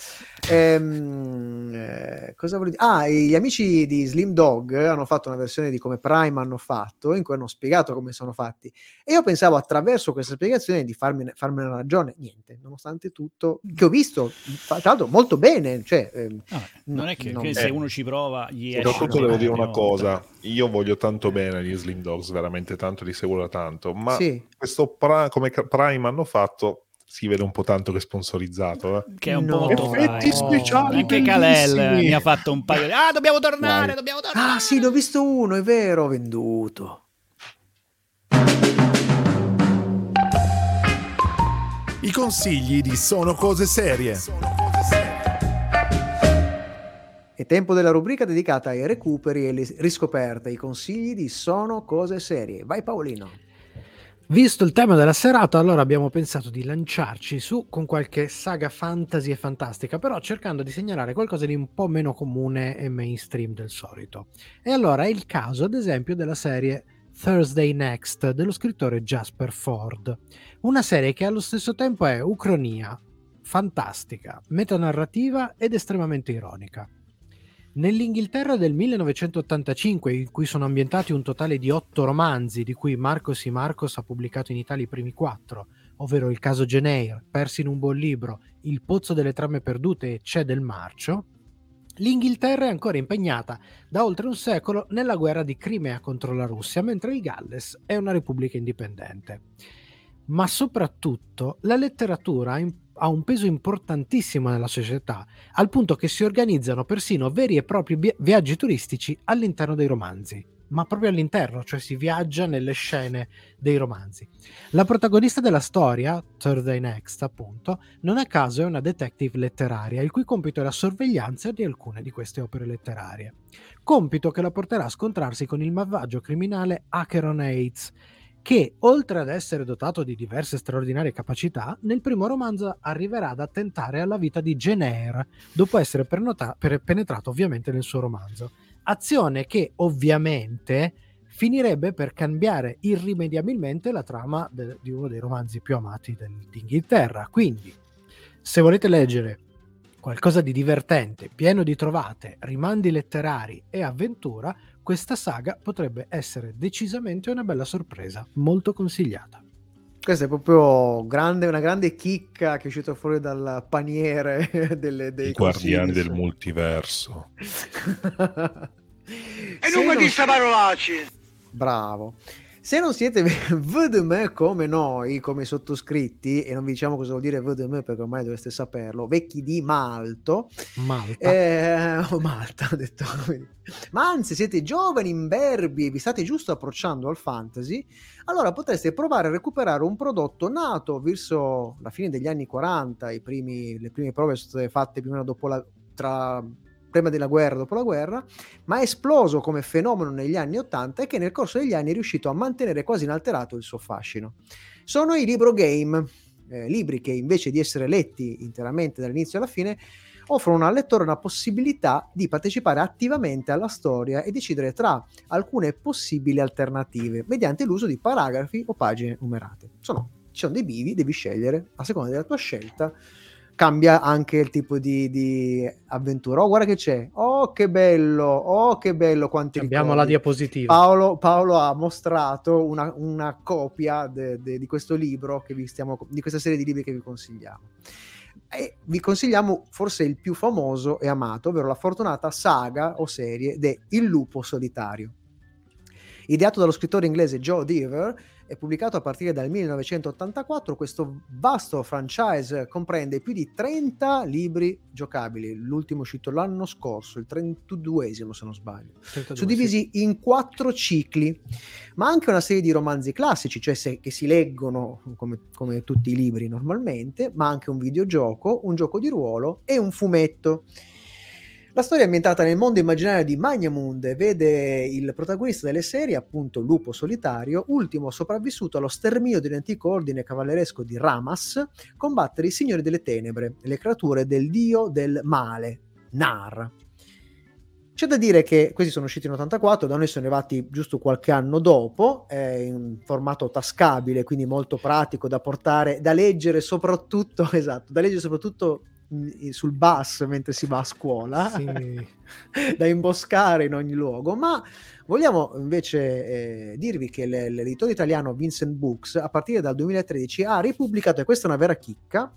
Ehm, eh, cosa volevo dire? Ah, gli amici di Slim Dog hanno fatto una versione di come Prime hanno fatto, in cui hanno spiegato come sono fatti. E io pensavo attraverso questa spiegazione di farmi, farmi una ragione. Niente, nonostante tutto, che ho visto, tra l'altro, molto bene. Cioè, ehm, no, non è che, non, che se uno ci prova, gli esce. Soprattutto devo dire una cosa: io voglio tanto bene gli Slim Dogs, veramente tanto, li seguo da tanto. Ma sì. questo pra- come Prime hanno fatto si vede un po' tanto che è sponsorizzato. Eh? Che è un no. po' effetti vai. speciali. Anche Kalel mi ha fatto un paio di... Ah, dobbiamo tornare, Vai. dobbiamo tornare. Ah, sì, l'ho visto uno, è vero, venduto. I consigli di Sono Cose Serie. È tempo della rubrica dedicata ai recuperi e alle riscoperte, i consigli di Sono Cose Serie. Vai Paolino. Visto il tema della serata, allora abbiamo pensato di lanciarci su con qualche saga fantasy e fantastica, però cercando di segnalare qualcosa di un po' meno comune e mainstream del solito. E allora è il caso, ad esempio, della serie Thursday Next dello scrittore Jasper Ford, una serie che allo stesso tempo è ucronia, fantastica, metanarrativa ed estremamente ironica. Nell'Inghilterra del 1985, in cui sono ambientati un totale di otto romanzi, di cui Marcos y Marcos ha pubblicato in Italia i primi quattro, ovvero Il caso Geneir, Persi in un buon libro, Il pozzo delle trame perdute e C'è del marcio, l'Inghilterra è ancora impegnata da oltre un secolo nella guerra di Crimea contro la Russia, mentre il Galles è una repubblica indipendente. Ma soprattutto la letteratura ha ha un peso importantissimo nella società, al punto che si organizzano persino veri e propri viaggi turistici all'interno dei romanzi, ma proprio all'interno, cioè si viaggia nelle scene dei romanzi. La protagonista della storia, Thursday Next, appunto, non a caso è una detective letteraria, il cui compito è la sorveglianza di alcune di queste opere letterarie. Compito che la porterà a scontrarsi con il malvagio criminale Acheron Aids, che oltre ad essere dotato di diverse straordinarie capacità, nel primo romanzo arriverà ad attentare alla vita di Jane Eyre, dopo essere prenota- per penetrato ovviamente nel suo romanzo. Azione che ovviamente finirebbe per cambiare irrimediabilmente la trama de- di uno dei romanzi più amati del- d'Inghilterra. Quindi, se volete leggere qualcosa di divertente, pieno di trovate, rimandi letterari e avventura, questa saga potrebbe essere decisamente una bella sorpresa, molto consigliata. Questa è proprio grande, una grande chicca che è uscita fuori dal paniere delle, dei I guardiani del multiverso. e non mi disse parolacce! Bravo. Se non siete VDM come noi, come sottoscritti, e non vi diciamo cosa vuol dire VDM perché ormai dovreste saperlo, vecchi di Malto, Malta, eh, oh, Malta ho detto, ma anzi siete giovani, imberbi e vi state giusto approcciando al fantasy, allora potreste provare a recuperare un prodotto nato verso la fine degli anni 40, primi, le prime prove sono state fatte più o meno dopo la, tra prima della guerra, dopo la guerra, ma è esploso come fenomeno negli anni 80 e che nel corso degli anni è riuscito a mantenere quasi inalterato il suo fascino. Sono i libro game, eh, libri che invece di essere letti interamente dall'inizio alla fine, offrono al lettore una possibilità di partecipare attivamente alla storia e decidere tra alcune possibili alternative mediante l'uso di paragrafi o pagine numerate. Sono, ci sono dei bivi, devi scegliere a seconda della tua scelta cambia anche il tipo di, di, avventura. Oh, guarda che c'è. Oh, che bello. Oh, che bello. Quanti Abbiamo ricordi. la diapositiva. Paolo, Paolo, ha mostrato una, una copia de, de, di questo libro che vi stiamo, di questa serie di libri che vi consigliamo. E vi consigliamo forse il più famoso e amato, ovvero la fortunata saga o serie de Il lupo solitario. Ideato dallo scrittore inglese Joe Deaver, è pubblicato a partire dal 1984. Questo vasto franchise comprende più di 30 libri giocabili, l'ultimo uscito l'anno scorso, il 32esimo se non sbaglio, 32, suddivisi sì. in quattro cicli, ma anche una serie di romanzi classici, cioè se, che si leggono come, come tutti i libri normalmente, ma anche un videogioco, un gioco di ruolo e un fumetto. La storia è ambientata nel mondo immaginario di Magnamund e vede il protagonista delle serie, appunto Lupo Solitario, ultimo sopravvissuto allo sterminio dell'antico ordine cavalleresco di Ramas, combattere i signori delle tenebre, le creature del dio del male, Nar. C'è da dire che questi sono usciti in 84, da noi sono arrivati giusto qualche anno dopo, eh, in formato tascabile, quindi molto pratico da portare, da leggere soprattutto, esatto, da leggere soprattutto sul bus mentre si va a scuola, sì. da imboscare in ogni luogo, ma vogliamo invece eh, dirvi che l'editore italiano Vincent Books a partire dal 2013 ha ripubblicato, e questa è una vera chicca,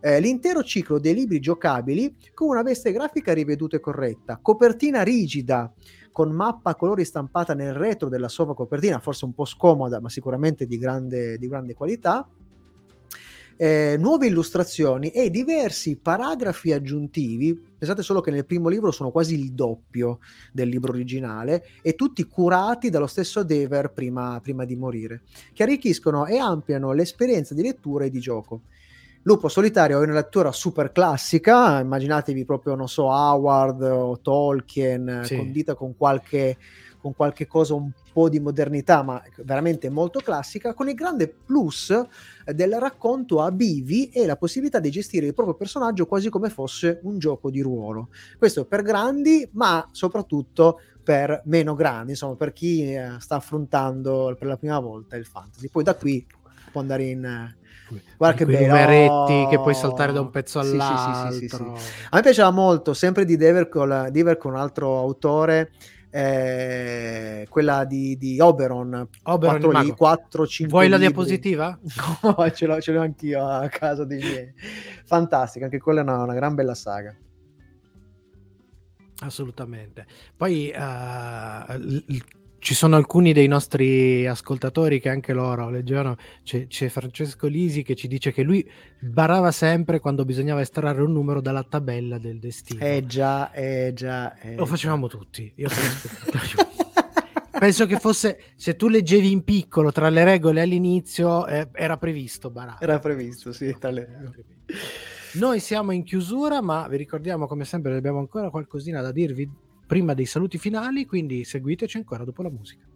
eh, l'intero ciclo dei libri giocabili con una veste grafica riveduta e corretta, copertina rigida, con mappa a colori stampata nel retro della sua copertina, forse un po' scomoda, ma sicuramente di grande, di grande qualità, eh, nuove illustrazioni e diversi paragrafi aggiuntivi. Pensate solo che nel primo libro sono quasi il doppio del libro originale e tutti curati dallo stesso Dever prima, prima di morire, che arricchiscono e ampliano l'esperienza di lettura e di gioco. Lupo Solitario è una lettura super classica, immaginatevi proprio, non so, Howard o Tolkien, sì. condita con qualche con qualche cosa un po' di modernità, ma veramente molto classica, con il grande plus eh, del racconto a bivi e la possibilità di gestire il proprio personaggio quasi come fosse un gioco di ruolo. Questo per grandi, ma soprattutto per meno grandi, insomma, per chi eh, sta affrontando per la prima volta il fantasy. Poi da qui può andare in Guarda che bello. numeretti che puoi saltare da un pezzo all'altro. Sì, sì, sì, a me piaceva molto, sempre di Dever con, Dever con un altro autore, eh, quella di, di Oberon, Oberon 4, lì, 4 5 Vuoi libri. la diapositiva? no, ce l'ho, ce l'ho anch'io a casa dei miei. Fantastica, anche quella è una, una gran bella saga. Assolutamente. Poi uh, ci sono alcuni dei nostri ascoltatori che anche loro leggevano, c'è, c'è, Francesco Lisi che ci dice che lui barava sempre quando bisognava estrarre un numero dalla tabella del destino. Eh già, eh già. Eh Lo facevamo già. tutti. Io penso che fosse, se tu leggevi in piccolo tra le regole all'inizio, eh, era previsto barare. Era previsto, sì, tale. Noi siamo in chiusura, ma vi ricordiamo come sempre abbiamo ancora qualcosina da dirvi prima dei saluti finali, quindi seguiteci ancora dopo la musica.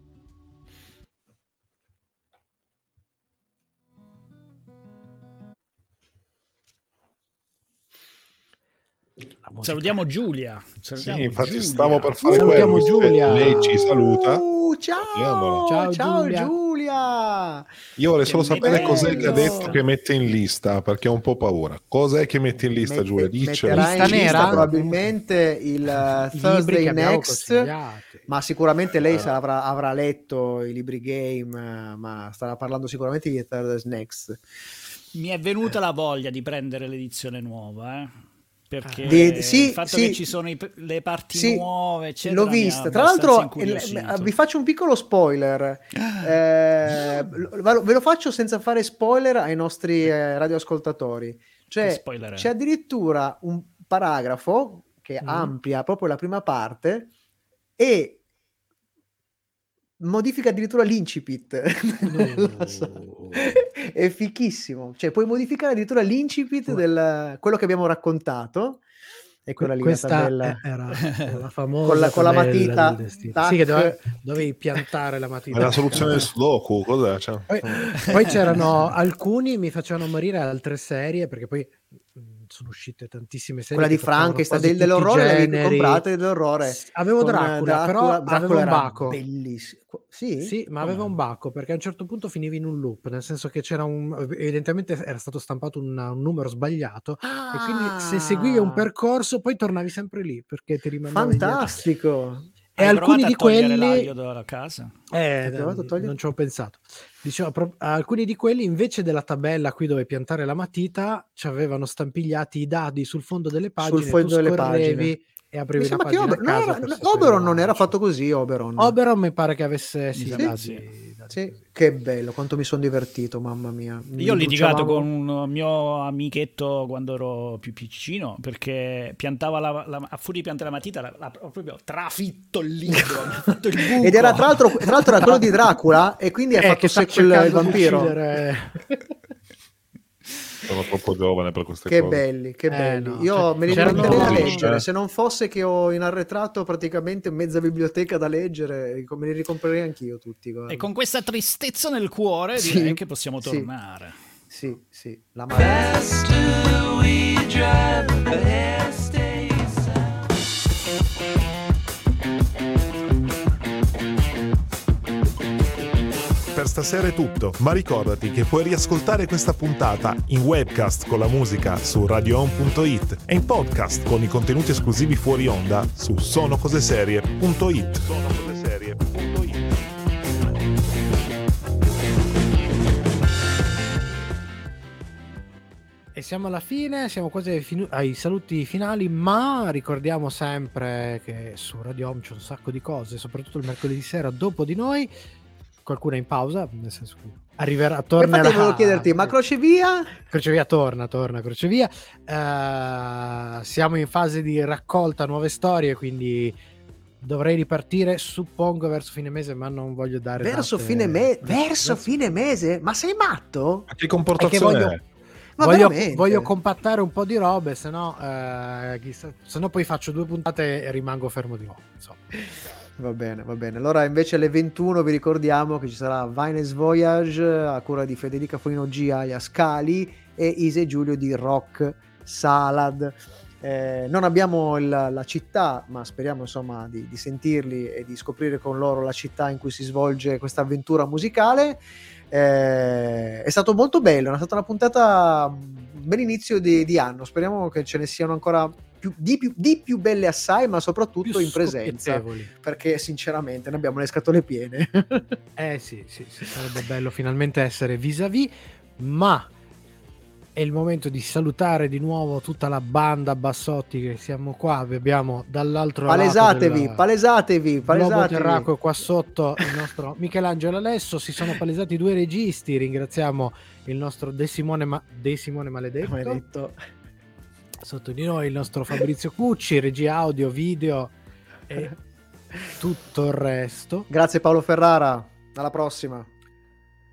Salutiamo Giulia. Salutiamo sì, infatti Giulia. stavo per fare Salutiamo quello. Giulia. Lei ci saluta. Uh, ciao, ciao, ciao Giulia. Giulia. Io vorrei solo sapere bello. cos'è che ha detto che mette in lista, perché ho un po' paura. Cos'è che mette in lista, Mette, Giulia? Dice. Lista nera? probabilmente il uh, Thursday Next, ma sicuramente lei uh. avrà, avrà, letto i libri game, ma starà parlando sicuramente di Thursday Next. Mi è venuta la voglia di prendere l'edizione nuova, eh perché di, sì, il fatto sì, che ci sono i, le parti sì, nuove eccetera l'ho vista. Tra l'altro il, vi faccio un piccolo spoiler. Ah. eh, ve lo faccio senza fare spoiler ai nostri eh, radioascoltatori. Cioè c'è addirittura un paragrafo che mm. amplia proprio la prima parte e modifica addirittura l'incipit. No. è fichissimo. Cioè, puoi modificare addirittura l'incipit del quello che abbiamo raccontato. E quella lì Questa tabella era la famosa con la, con la matita. Sì, che dovevi, dovevi, piantare la matita. Ma la soluzione del sudoku, cos'è? Cioè, poi, poi c'erano alcuni mi facevano morire altre serie perché poi sono uscite tantissime serie. Quella di Frankenstein, del, dell'orrore l'avevi comprata dell'orrore. Avevo Dracula, Dracula, però Dracula aveva un baco. Bellissimo. Sì? sì, ma aveva un bacco perché a un certo punto finivi in un loop, nel senso che c'era un evidentemente era stato stampato un, un numero sbagliato ah. e quindi se seguivi un ah. percorso poi tornavi sempre lì perché ti rimandavi Fantastico. E Hai alcuni di quelli dalla casa? Eh, non ci ho pensato. Dicevo, pro... alcuni di quelli invece della tabella qui dove piantare la matita ci avevano stampigliati i dadi sul fondo delle pagine, sul fondo delle pagine e aprivi una pagina Ober- non era, Oberon non era fatto così Oberon Oberon mi pare che avesse sì, sì, sì. Sì, che bello, quanto mi sono divertito, mamma mia. Io ho litigato con un mio amichetto quando ero più piccino perché piantava la, la, a furia di piantare la matita, la, la, proprio trafitto il libro. Ed era tra l'altro, tra l'altro era quello di Dracula e quindi ha eh, fatto sequel il vampiro. Sono troppo giovane per queste che cose. Belli, che eh, belli, no. Io cioè, me li rimetterei a leggere. Se non fosse che ho in arretrato praticamente mezza biblioteca da leggere, me li ricomprerei anch'io tutti. Guarda. E con questa tristezza nel cuore sì. direi che possiamo tornare. Sì, sì. sì. La madre. Stasera è tutto, ma ricordati che puoi riascoltare questa puntata in webcast con la musica su radioon.it e in podcast con i contenuti esclusivi fuori onda su sonocoseserie.it. E siamo alla fine, siamo quasi finu- ai, saluti finali, ma ricordiamo sempre che su Radio Home c'è un sacco di cose, soprattutto il mercoledì sera dopo di noi qualcuno è in pausa, nel senso che arriverà, tornerà. Infatti volevo chiederti, ma Crocevia? Crocevia torna, torna, Crocevia. Uh, siamo in fase di raccolta nuove storie, quindi dovrei ripartire, suppongo, verso fine mese, ma non voglio dare Verso date... fine mese? Verso fine mese? Ma sei matto? Ma che comportazione voglio... Voglio, voglio, compattare un po' di robe, se no, eh, se no poi faccio due puntate e rimango fermo di nuovo. Insomma. Va bene, va bene. Allora invece alle 21 vi ricordiamo che ci sarà Vines Voyage a cura di Federica Fonino G a Scali e Ise Giulio di Rock Salad. Eh, non abbiamo il, la città, ma speriamo insomma di, di, sentirli e di scoprire con loro la città in cui si svolge questa avventura musicale. Eh, è stato molto bello, è stata una puntata un bel inizio di, di anno. Speriamo che ce ne siano ancora più, di, più, di, più, belle assai, ma soprattutto in presenza. Perché sinceramente ne abbiamo le scatole piene. eh sì, sì, sì, sarebbe bello finalmente essere vis-à-vis, ma è il momento di salutare di nuovo tutta la banda Bassotti che siamo qua, vi abbiamo dall'altro palesatevi, lato palesatevi, palesatevi, palesatevi. qua sotto il nostro Michelangelo Alesso, si sono palesati due registi, ringraziamo il nostro De Simone, Ma- De Simone Maledetto. Maledetto sotto di noi il nostro Fabrizio Cucci, regia audio, video e tutto il resto. Grazie Paolo Ferrara, alla prossima.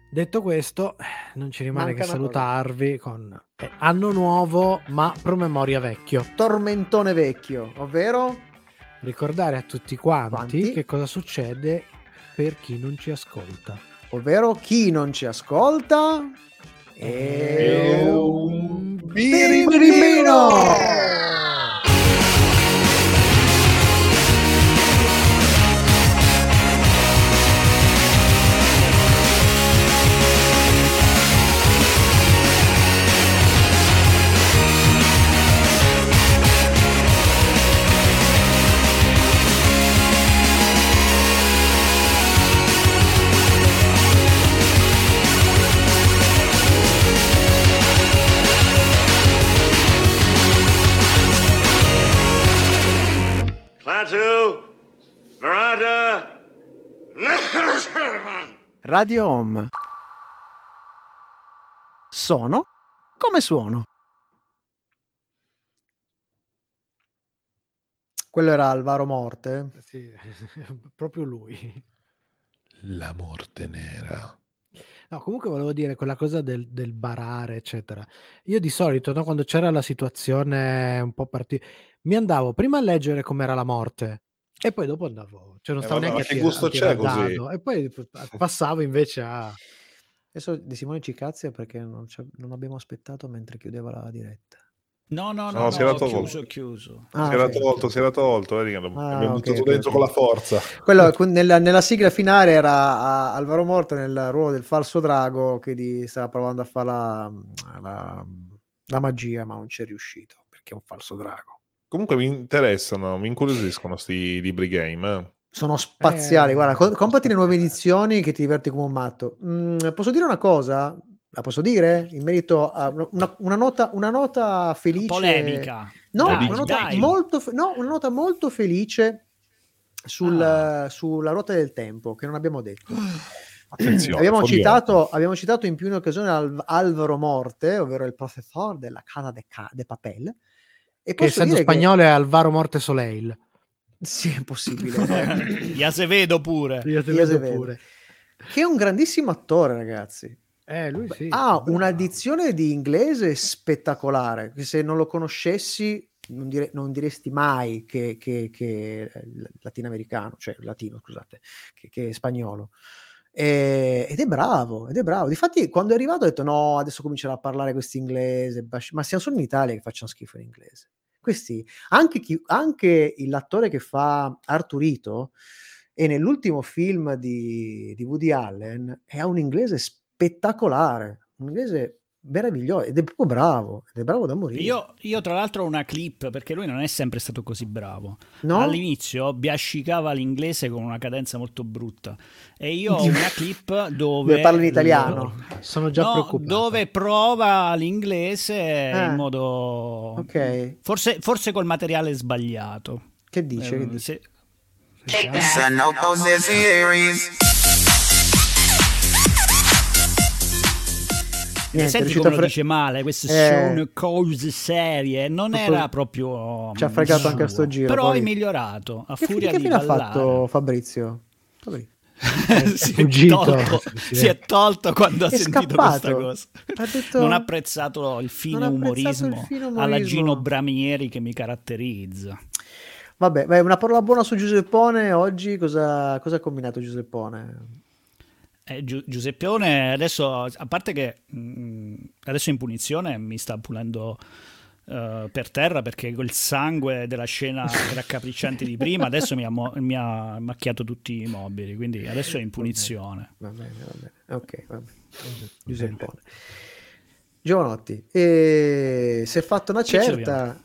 Detto questo, non ci rimane Manca che salutarvi con eh, anno nuovo ma promemoria vecchio. Tormentone vecchio, ovvero ricordare a tutti quanti, quanti? che cosa succede per chi non ci ascolta. Ovvero chi non ci ascolta è un birimbino! Radio Home. Sono come suono. Quello era Alvaro Morte? Sì, proprio lui. La morte nera. No, comunque volevo dire quella cosa del, del barare, eccetera. Io di solito, no, quando c'era la situazione un po' particolare, mi andavo prima a leggere com'era la morte e poi dopo andavo, cioè non eh, stavo vabbè, neanche a che gusto c'è così? E poi passavo invece a... Adesso di Simone Cicazia perché non, non, abbiamo aspettato mentre chiudeva la diretta. No, no, no, no, si era tolto. chiuso, chiuso. Ah, si, era okay. tolto, si era tolto, vedi che ah, abbiamo okay, buttato dentro okay. con la forza. Quello, nella, nella, sigla finale era Alvaro Morto nel ruolo del falso drago che di, stava provando a fare la, la, la, magia, ma non ci è riuscito perché è un falso drago. Comunque mi interessano, mi incuriosiscono questi libri game. Eh. Sono spaziali, eh, guarda, compati le nuove edizioni che ti diverti come un matto. Mm, posso dire una cosa? La posso dire? In merito a una, una, nota, una nota felice. Polemica. No, dai, una, nota molto, no una nota molto felice sul, ah. sulla ruota del tempo, che non abbiamo detto. Abbiamo citato, abbiamo citato, in più un'occasione Al- Alvaro Morte, ovvero il professor della Casa de, Ca- de Papel. E che essendo spagnolo che... è Alvaro Morte Soleil. Sì, è possibile. Gli Azevedo pure. Gli Azevedo pure. Che è un grandissimo attore, ragazzi. Eh, lui sì. Ha un'addizione di inglese spettacolare, che se non lo conoscessi non, dire, non diresti mai che, che, che è latinoamericano, cioè latino, scusate, che, che è spagnolo. E, ed è bravo, ed è bravo. Difatti, quando è arrivato, ho detto: No, adesso comincerà a parlare questo inglese. Ma siamo solo in Italia che facciano schifo in inglese. Questi, anche, chi, anche l'attore che fa Arturito, e nell'ultimo film di, di Woody Allen, è un inglese spettacolare, un inglese meraviglioso ed è proprio bravo, ed è bravo da morire. Io, io, tra l'altro ho una clip perché lui non è sempre stato così bravo. No? All'inizio biascicava l'inglese con una cadenza molto brutta e io ho una clip dove... parla in italiano. Sono già no, preoccupato. Dove prova l'inglese eh. in modo... Ok. Forse, forse col materiale sbagliato. Che dice? Eh, che dice? Se... Niente, Senti come fre- dice male, queste eh, sono cose serie, non era proprio... Ci ha fregato anche a sto giro. Però poi. è migliorato, a che, furia che di ha fatto Fabrizio? Fabrizio. si, è tolto, si, è tolto, quando è ha sentito questa cosa. Ha detto, non ha apprezzato il fine umorismo, il fine umorismo alla Gino Bramieri che mi caratterizza. Vabbè, beh, una parola buona su Giuseppone. Oggi cosa, cosa ha combinato Giuseppone? Eh, Gi- Giuseppione adesso, a parte che mh, mm, adesso in punizione mi sta pulendo uh, per terra perché quel sangue della scena raccapricciante di prima adesso mi ha, mo- mi ha, macchiato tutti i mobili, quindi adesso è in punizione. Va bene, va bene. Ok, va bene. Giuseppone. Giovanotti, e si è fatto una certa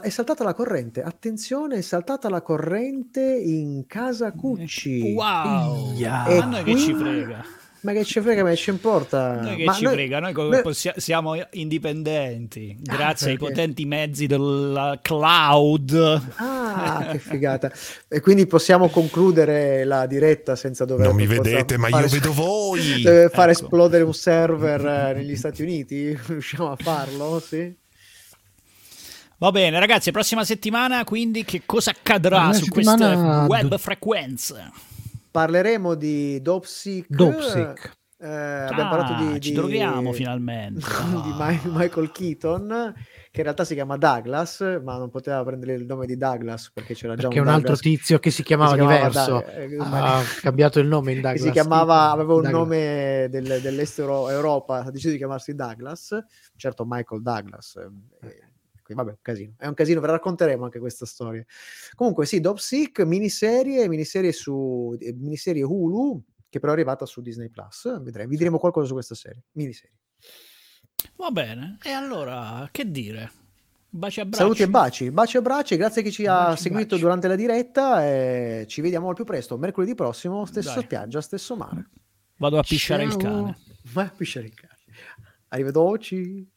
è saltata la corrente. Attenzione, è saltata la corrente in casa Cucci. Wow! Yeah. E ma qui... che ci frega. Ma che ci frega, ma ci importa? Noi che ma ci noi... frega, noi, noi... Possi- siamo indipendenti ah, grazie perché... ai potenti mezzi del cloud. Ah, che figata! E quindi possiamo concludere la diretta senza dover... Non mi vedete, ma io vedo voi! Deve far ecco. esplodere un server eh, negli Stati Uniti? Riusciamo a farlo? Sì? Va bene, ragazzi, prossima settimana quindi che cosa accadrà su queste web frequenze? Parleremo di Dopsic. Dopsic. Eh, abbiamo ah, parlato di, ci di, troviamo finalmente di Michael Keaton che in realtà si chiama Douglas ma non poteva prendere il nome di Douglas perché c'era già perché un, un altro tizio che si chiamava, che si chiamava diverso Doug- ha cambiato il nome in Douglas si chiamava aveva un Douglas. nome del, dell'est Europa ha deciso di chiamarsi Douglas certo Michael Douglas eh, vabbè, un casino. È un casino, ve la racconteremo anche questa storia. Comunque sì, Dopsic, miniserie, miniserie su eh, miniserie Hulu, che però è arrivata su Disney Plus. Vedremo, vi diremo qualcosa su questa serie, miniserie. Va bene, e allora che dire? Baci e abbracci. Saluti e baci, baci e abbracci, grazie a chi ci baci, ha seguito baci. durante la diretta e ci vediamo al più presto, mercoledì prossimo, stessa Dai. spiaggia, stesso mare. Vado a pisciare Ciao. il cane. Vai a pisciare il cane. Arrivederci.